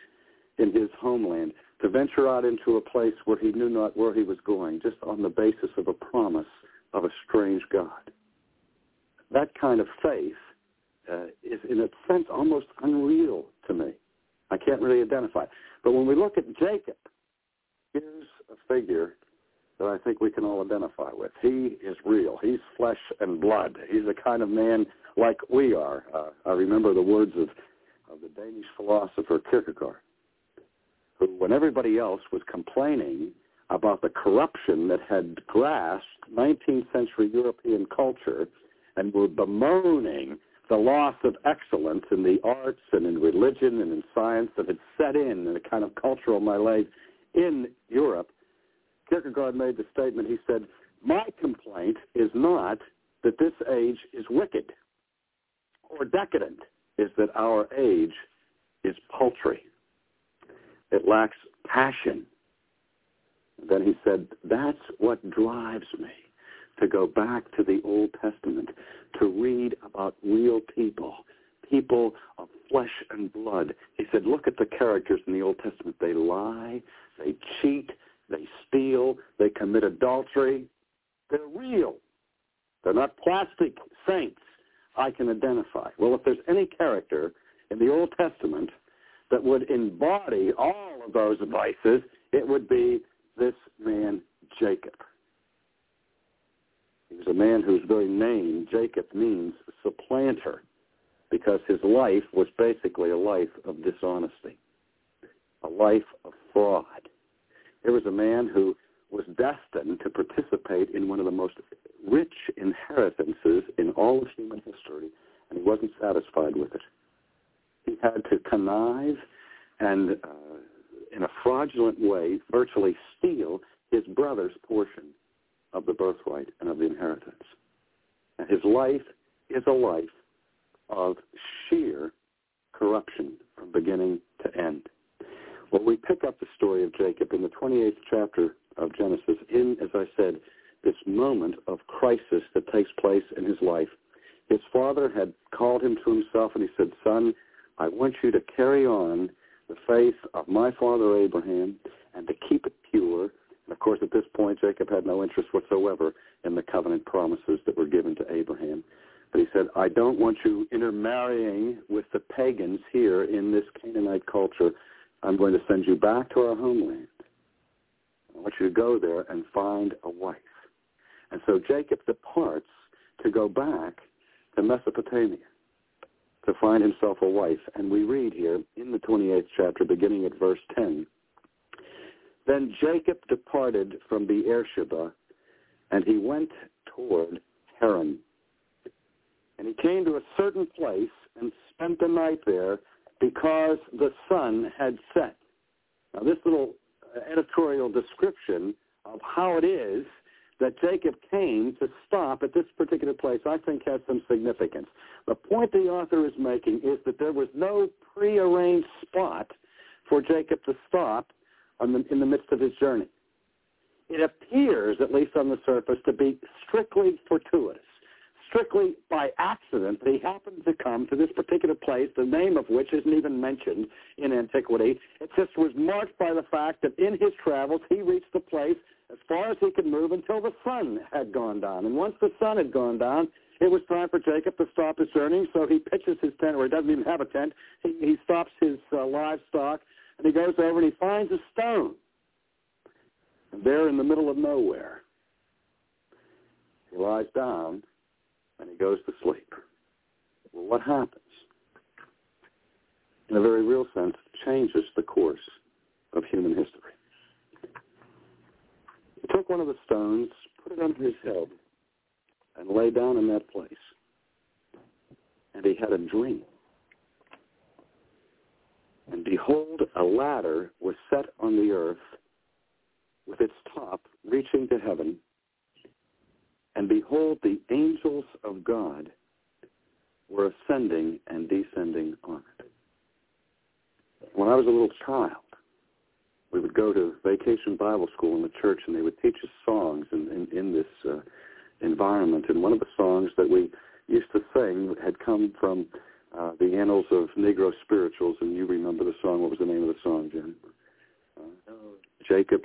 in his homeland, to venture out into a place where he knew not where he was going, just on the basis of a promise of a strange God. That kind of faith uh, is in a sense almost unreal to me. I can't really identify. But when we look at Jacob, here's a figure that I think we can all identify with. He is real. He's flesh and blood. He's the kind of man like we are. Uh, I remember the words of, of the Danish philosopher Kierkegaard, who, when everybody else was complaining about the corruption that had grasped 19th century European culture and were bemoaning the loss of excellence in the arts and in religion and in science that had set in in a kind of cultural malaise in Europe, Kierkegaard made the statement, he said, my complaint is not that this age is wicked or decadent, is that our age is paltry. It lacks passion. Then he said, that's what drives me to go back to the Old Testament, to read about real people, people of flesh and blood. He said, look at the characters in the Old Testament. They lie, they cheat, they steal, they commit adultery. They're real. They're not plastic saints I can identify. Well, if there's any character in the Old Testament that would embody all of those vices, it would be this man, Jacob. He was a man whose very name, Jacob, means supplanter because his life was basically a life of dishonesty, a life of fraud. Here was a man who was destined to participate in one of the most rich inheritances in all of human history, and he wasn't satisfied with it. He had to connive and, uh, in a fraudulent way, virtually steal his brother's portion of the birthright and of the inheritance. And his life is a life of sheer corruption from beginning to end. Well, we pick up the story of Jacob in the 28th chapter of Genesis in, as I said, this moment of crisis that takes place in his life. His father had called him to himself and he said, son, I want you to carry on the faith of my father Abraham and to keep it pure. Of course, at this point, Jacob had no interest whatsoever in the covenant promises that were given to Abraham. But he said, I don't want you intermarrying with the pagans here in this Canaanite culture. I'm going to send you back to our homeland. I want you to go there and find a wife. And so Jacob departs to go back to Mesopotamia to find himself a wife. And we read here in the 28th chapter, beginning at verse 10, Then Jacob departed from Beersheba, and he went toward Haran. And he came to a certain place and spent the night there because the sun had set. Now this little editorial description of how it is that Jacob came to stop at this particular place, I think has some significance. The point the author is making is that there was no prearranged spot for Jacob to stop in the midst of his journey. It appears, at least on the surface, to be strictly fortuitous strictly by accident that he happened to come to this particular place, the name of which isn't even mentioned in antiquity. It just was marked by the fact that in his travels he reached the place as far as he could move until the sun had gone down. And once the sun had gone down, it was time for Jacob to stop his journey, so he pitches his tent, or he doesn't even have a tent. He, he stops his uh, livestock, and he goes over and he finds a stone. And there in the middle of nowhere, he lies down and he goes to sleep. Well, what happens? In a very real sense, changes the course of human history. He took one of the stones, put it under his head, and lay down in that place. And he had a dream. And behold, a ladder was set on the earth with its top reaching to heaven and behold, the angels of God were ascending and descending on it. When I was a little child, we would go to vacation Bible school in the church, and they would teach us songs in, in, in this uh, environment. And one of the songs that we used to sing had come from uh, the Annals of Negro Spirituals, and you remember the song. What was the name of the song, Jim? Uh, Jacob's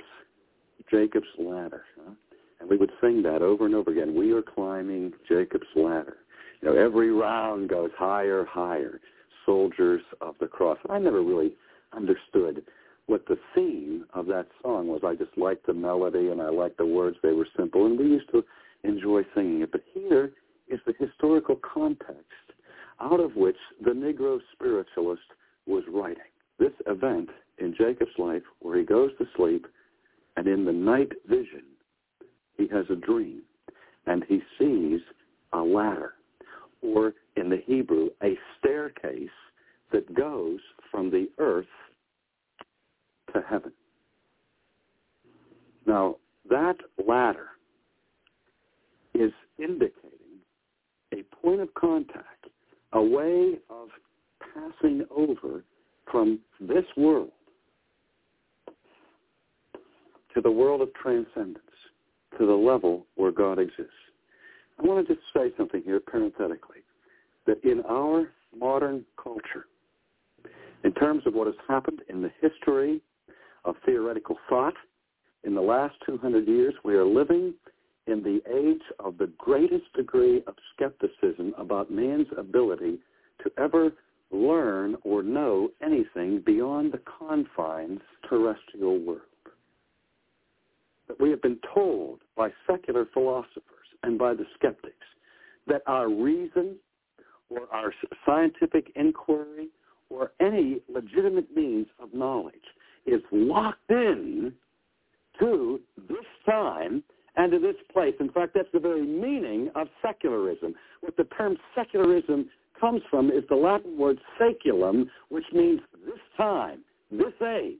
Jacob's Ladder. Huh? And we would sing that over and over again. We are climbing Jacob's ladder. You know, every round goes higher, higher. Soldiers of the cross. I never really understood what the theme of that song was. I just liked the melody and I liked the words. They were simple, and we used to enjoy singing it. But here is the historical context out of which the Negro spiritualist was writing. This event in Jacob's life where he goes to sleep and in the night vision he has a dream and he sees a ladder, or in the Hebrew, a staircase that goes from the earth to heaven. Now, that ladder is indicating a point of contact, a way of passing over from this world to the world of transcendence to the level where God exists. I want to just say something here parenthetically, that in our modern culture, in terms of what has happened in the history of theoretical thought, in the last 200 years, we are living in the age of the greatest degree of skepticism about man's ability to ever learn or know anything beyond the confines terrestrial world. That we have been told by secular philosophers and by the skeptics that our reason or our scientific inquiry or any legitimate means of knowledge is locked in to this time and to this place. In fact, that's the very meaning of secularism. What the term secularism comes from is the Latin word saeculum, which means this time, this age.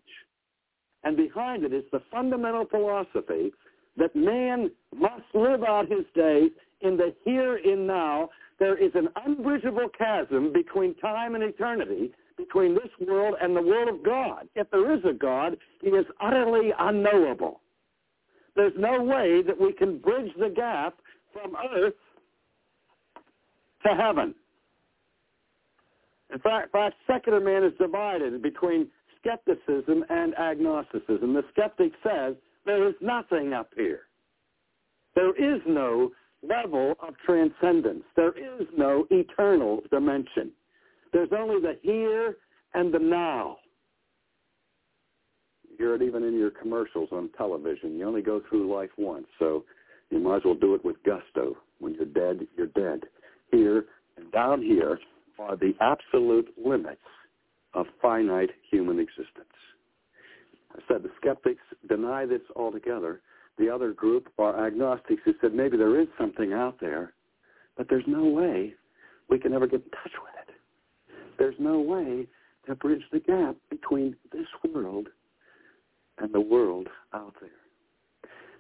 And behind it is the fundamental philosophy that man must live out his days in the here and now. There is an unbridgeable chasm between time and eternity, between this world and the world of God. If there is a God, he is utterly unknowable. There's no way that we can bridge the gap from earth to heaven. In fact, fact, secular man is divided between skepticism and agnosticism. The skeptic says there is nothing up here. There is no level of transcendence. There is no eternal dimension. There's only the here and the now. Hear it even in your commercials on television. You only go through life once, so you might as well do it with gusto. When you're dead, you're dead. Here and down here are the absolute limits of finite human existence. I said the skeptics deny this altogether. The other group are agnostics who said maybe there is something out there, but there's no way we can ever get in touch with it. There's no way to bridge the gap between this world and the world out there.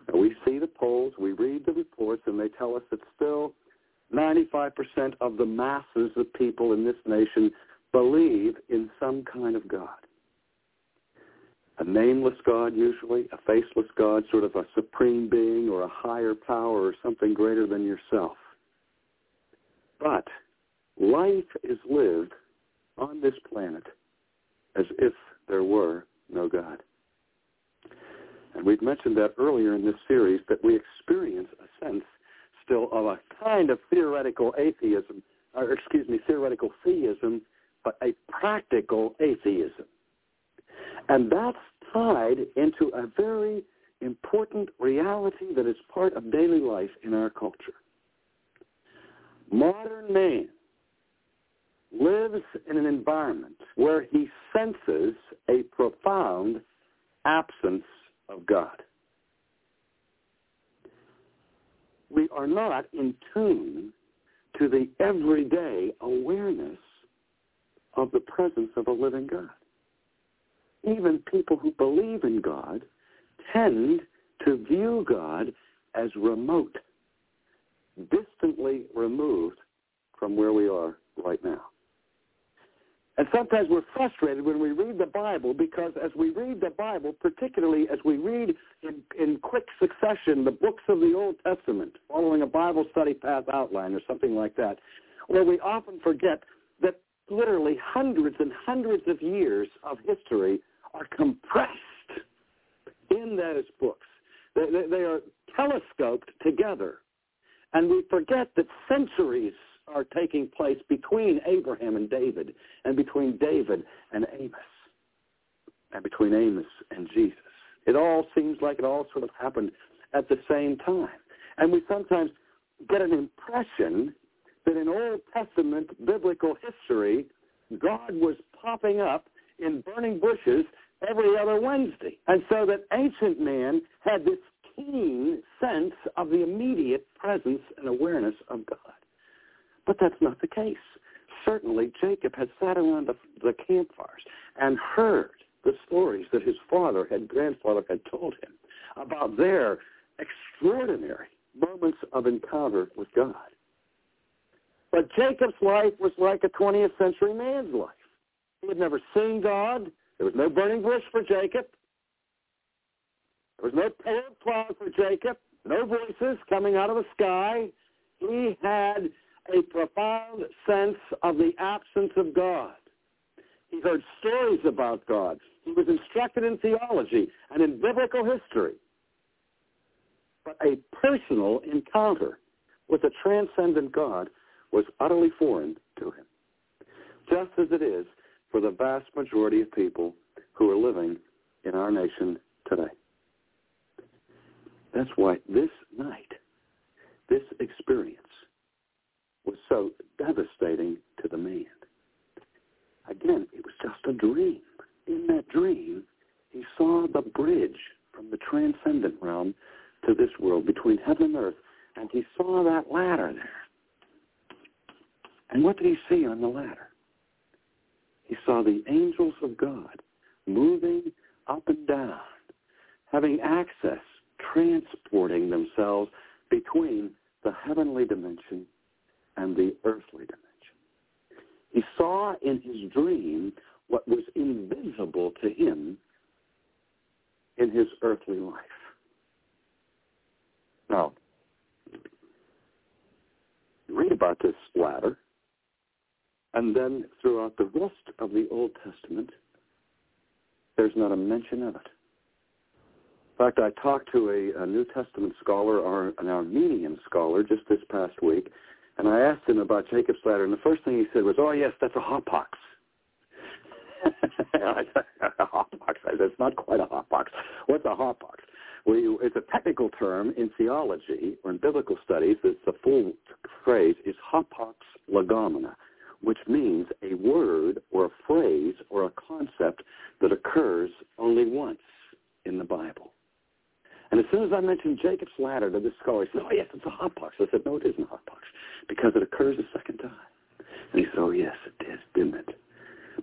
Now, we see the polls, we read the reports, and they tell us that still 95% of the masses of people in this nation believe in some kind of God. A nameless God, usually, a faceless God, sort of a supreme being or a higher power or something greater than yourself. But life is lived on this planet as if there were no God. And we've mentioned that earlier in this series that we experience a sense still of a kind of theoretical atheism, or excuse me, theoretical theism, but a practical atheism. And that's tied into a very important reality that is part of daily life in our culture. Modern man lives in an environment where he senses a profound absence of God. We are not in tune to the everyday awareness of the presence of a living God. Even people who believe in God tend to view God as remote, distantly removed from where we are right now. And sometimes we're frustrated when we read the Bible because as we read the Bible, particularly as we read in, in quick succession the books of the Old Testament, following a Bible study path outline or something like that, where we often forget that literally hundreds and hundreds of years of history are compressed in those books. They, they, they are telescoped together. And we forget that centuries are taking place between Abraham and David, and between David and Amos, and between Amos and Jesus. It all seems like it all sort of happened at the same time. And we sometimes get an impression that in Old Testament biblical history, God was popping up in burning bushes every other Wednesday. And so that ancient man had this keen sense of the immediate presence and awareness of God. But that's not the case. Certainly, Jacob had sat around the, the campfires and heard the stories that his father and grandfather had told him about their extraordinary moments of encounter with God. But Jacob's life was like a 20th century man's life. He had never seen God. There was no burning bush for Jacob. There was no pillar of cloud for Jacob. No voices coming out of the sky. He had a profound sense of the absence of God. He heard stories about God. He was instructed in theology and in biblical history. but a personal encounter with a transcendent God was utterly foreign to him, just as it is for the vast majority of people who are living in our nation today. That's why this night, this experience was so devastating to the man. Again, it was just a dream. In that dream, he saw the bridge from the transcendent realm to this world between heaven and earth, and he saw that ladder there. And what did he see on the ladder? He saw the angels of God moving up and down, having access, transporting themselves between the heavenly dimension and the earthly dimension. He saw in his dream what was invisible to him in his earthly life. Now, read about this ladder, and then throughout the rest of the Old Testament, there's not a mention of it. In fact, I talked to a, a New Testament scholar, or an Armenian scholar, just this past week, and I asked him about Jacob's ladder, and the first thing he said was, "Oh yes, that's a hapax." a hapax. I said, "It's not quite a hapax. What's a hapax?" Well, it's a technical term in theology or in biblical studies. It's the full phrase is hapax legomena, which means a word or a phrase or a concept that occurs only once in the Bible. And as soon as I mentioned Jacob's ladder to this scholar, he said, oh, yes, it's a hapax. I said, no, it isn't a hapax because it occurs a second time. And he said, oh, yes, it did, didn't it?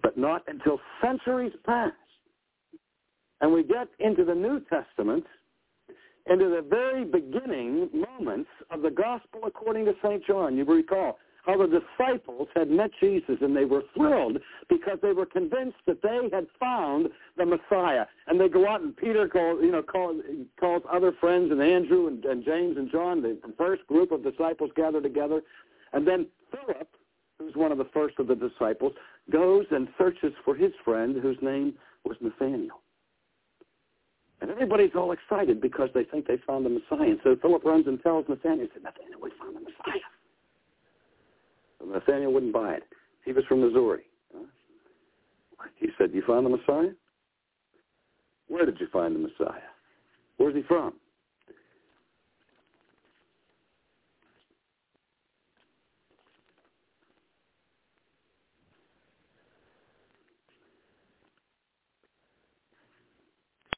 But not until centuries passed. And we get into the New Testament, into the very beginning moments of the gospel according to St. John. You recall, how the disciples had met Jesus and they were thrilled because they were convinced that they had found the Messiah. And they go out and Peter calls, you know, calls, calls other friends and Andrew and, and James and John, the first group of disciples gathered together. And then Philip, who's one of the first of the disciples, goes and searches for his friend whose name was Nathaniel. And everybody's all excited because they think they found the Messiah. And so Philip runs and tells Nathaniel, he said, Nathaniel, we found the Messiah. Nathaniel wouldn't buy it. He was from Missouri. He said, you found the Messiah? Where did you find the Messiah? Where's he from?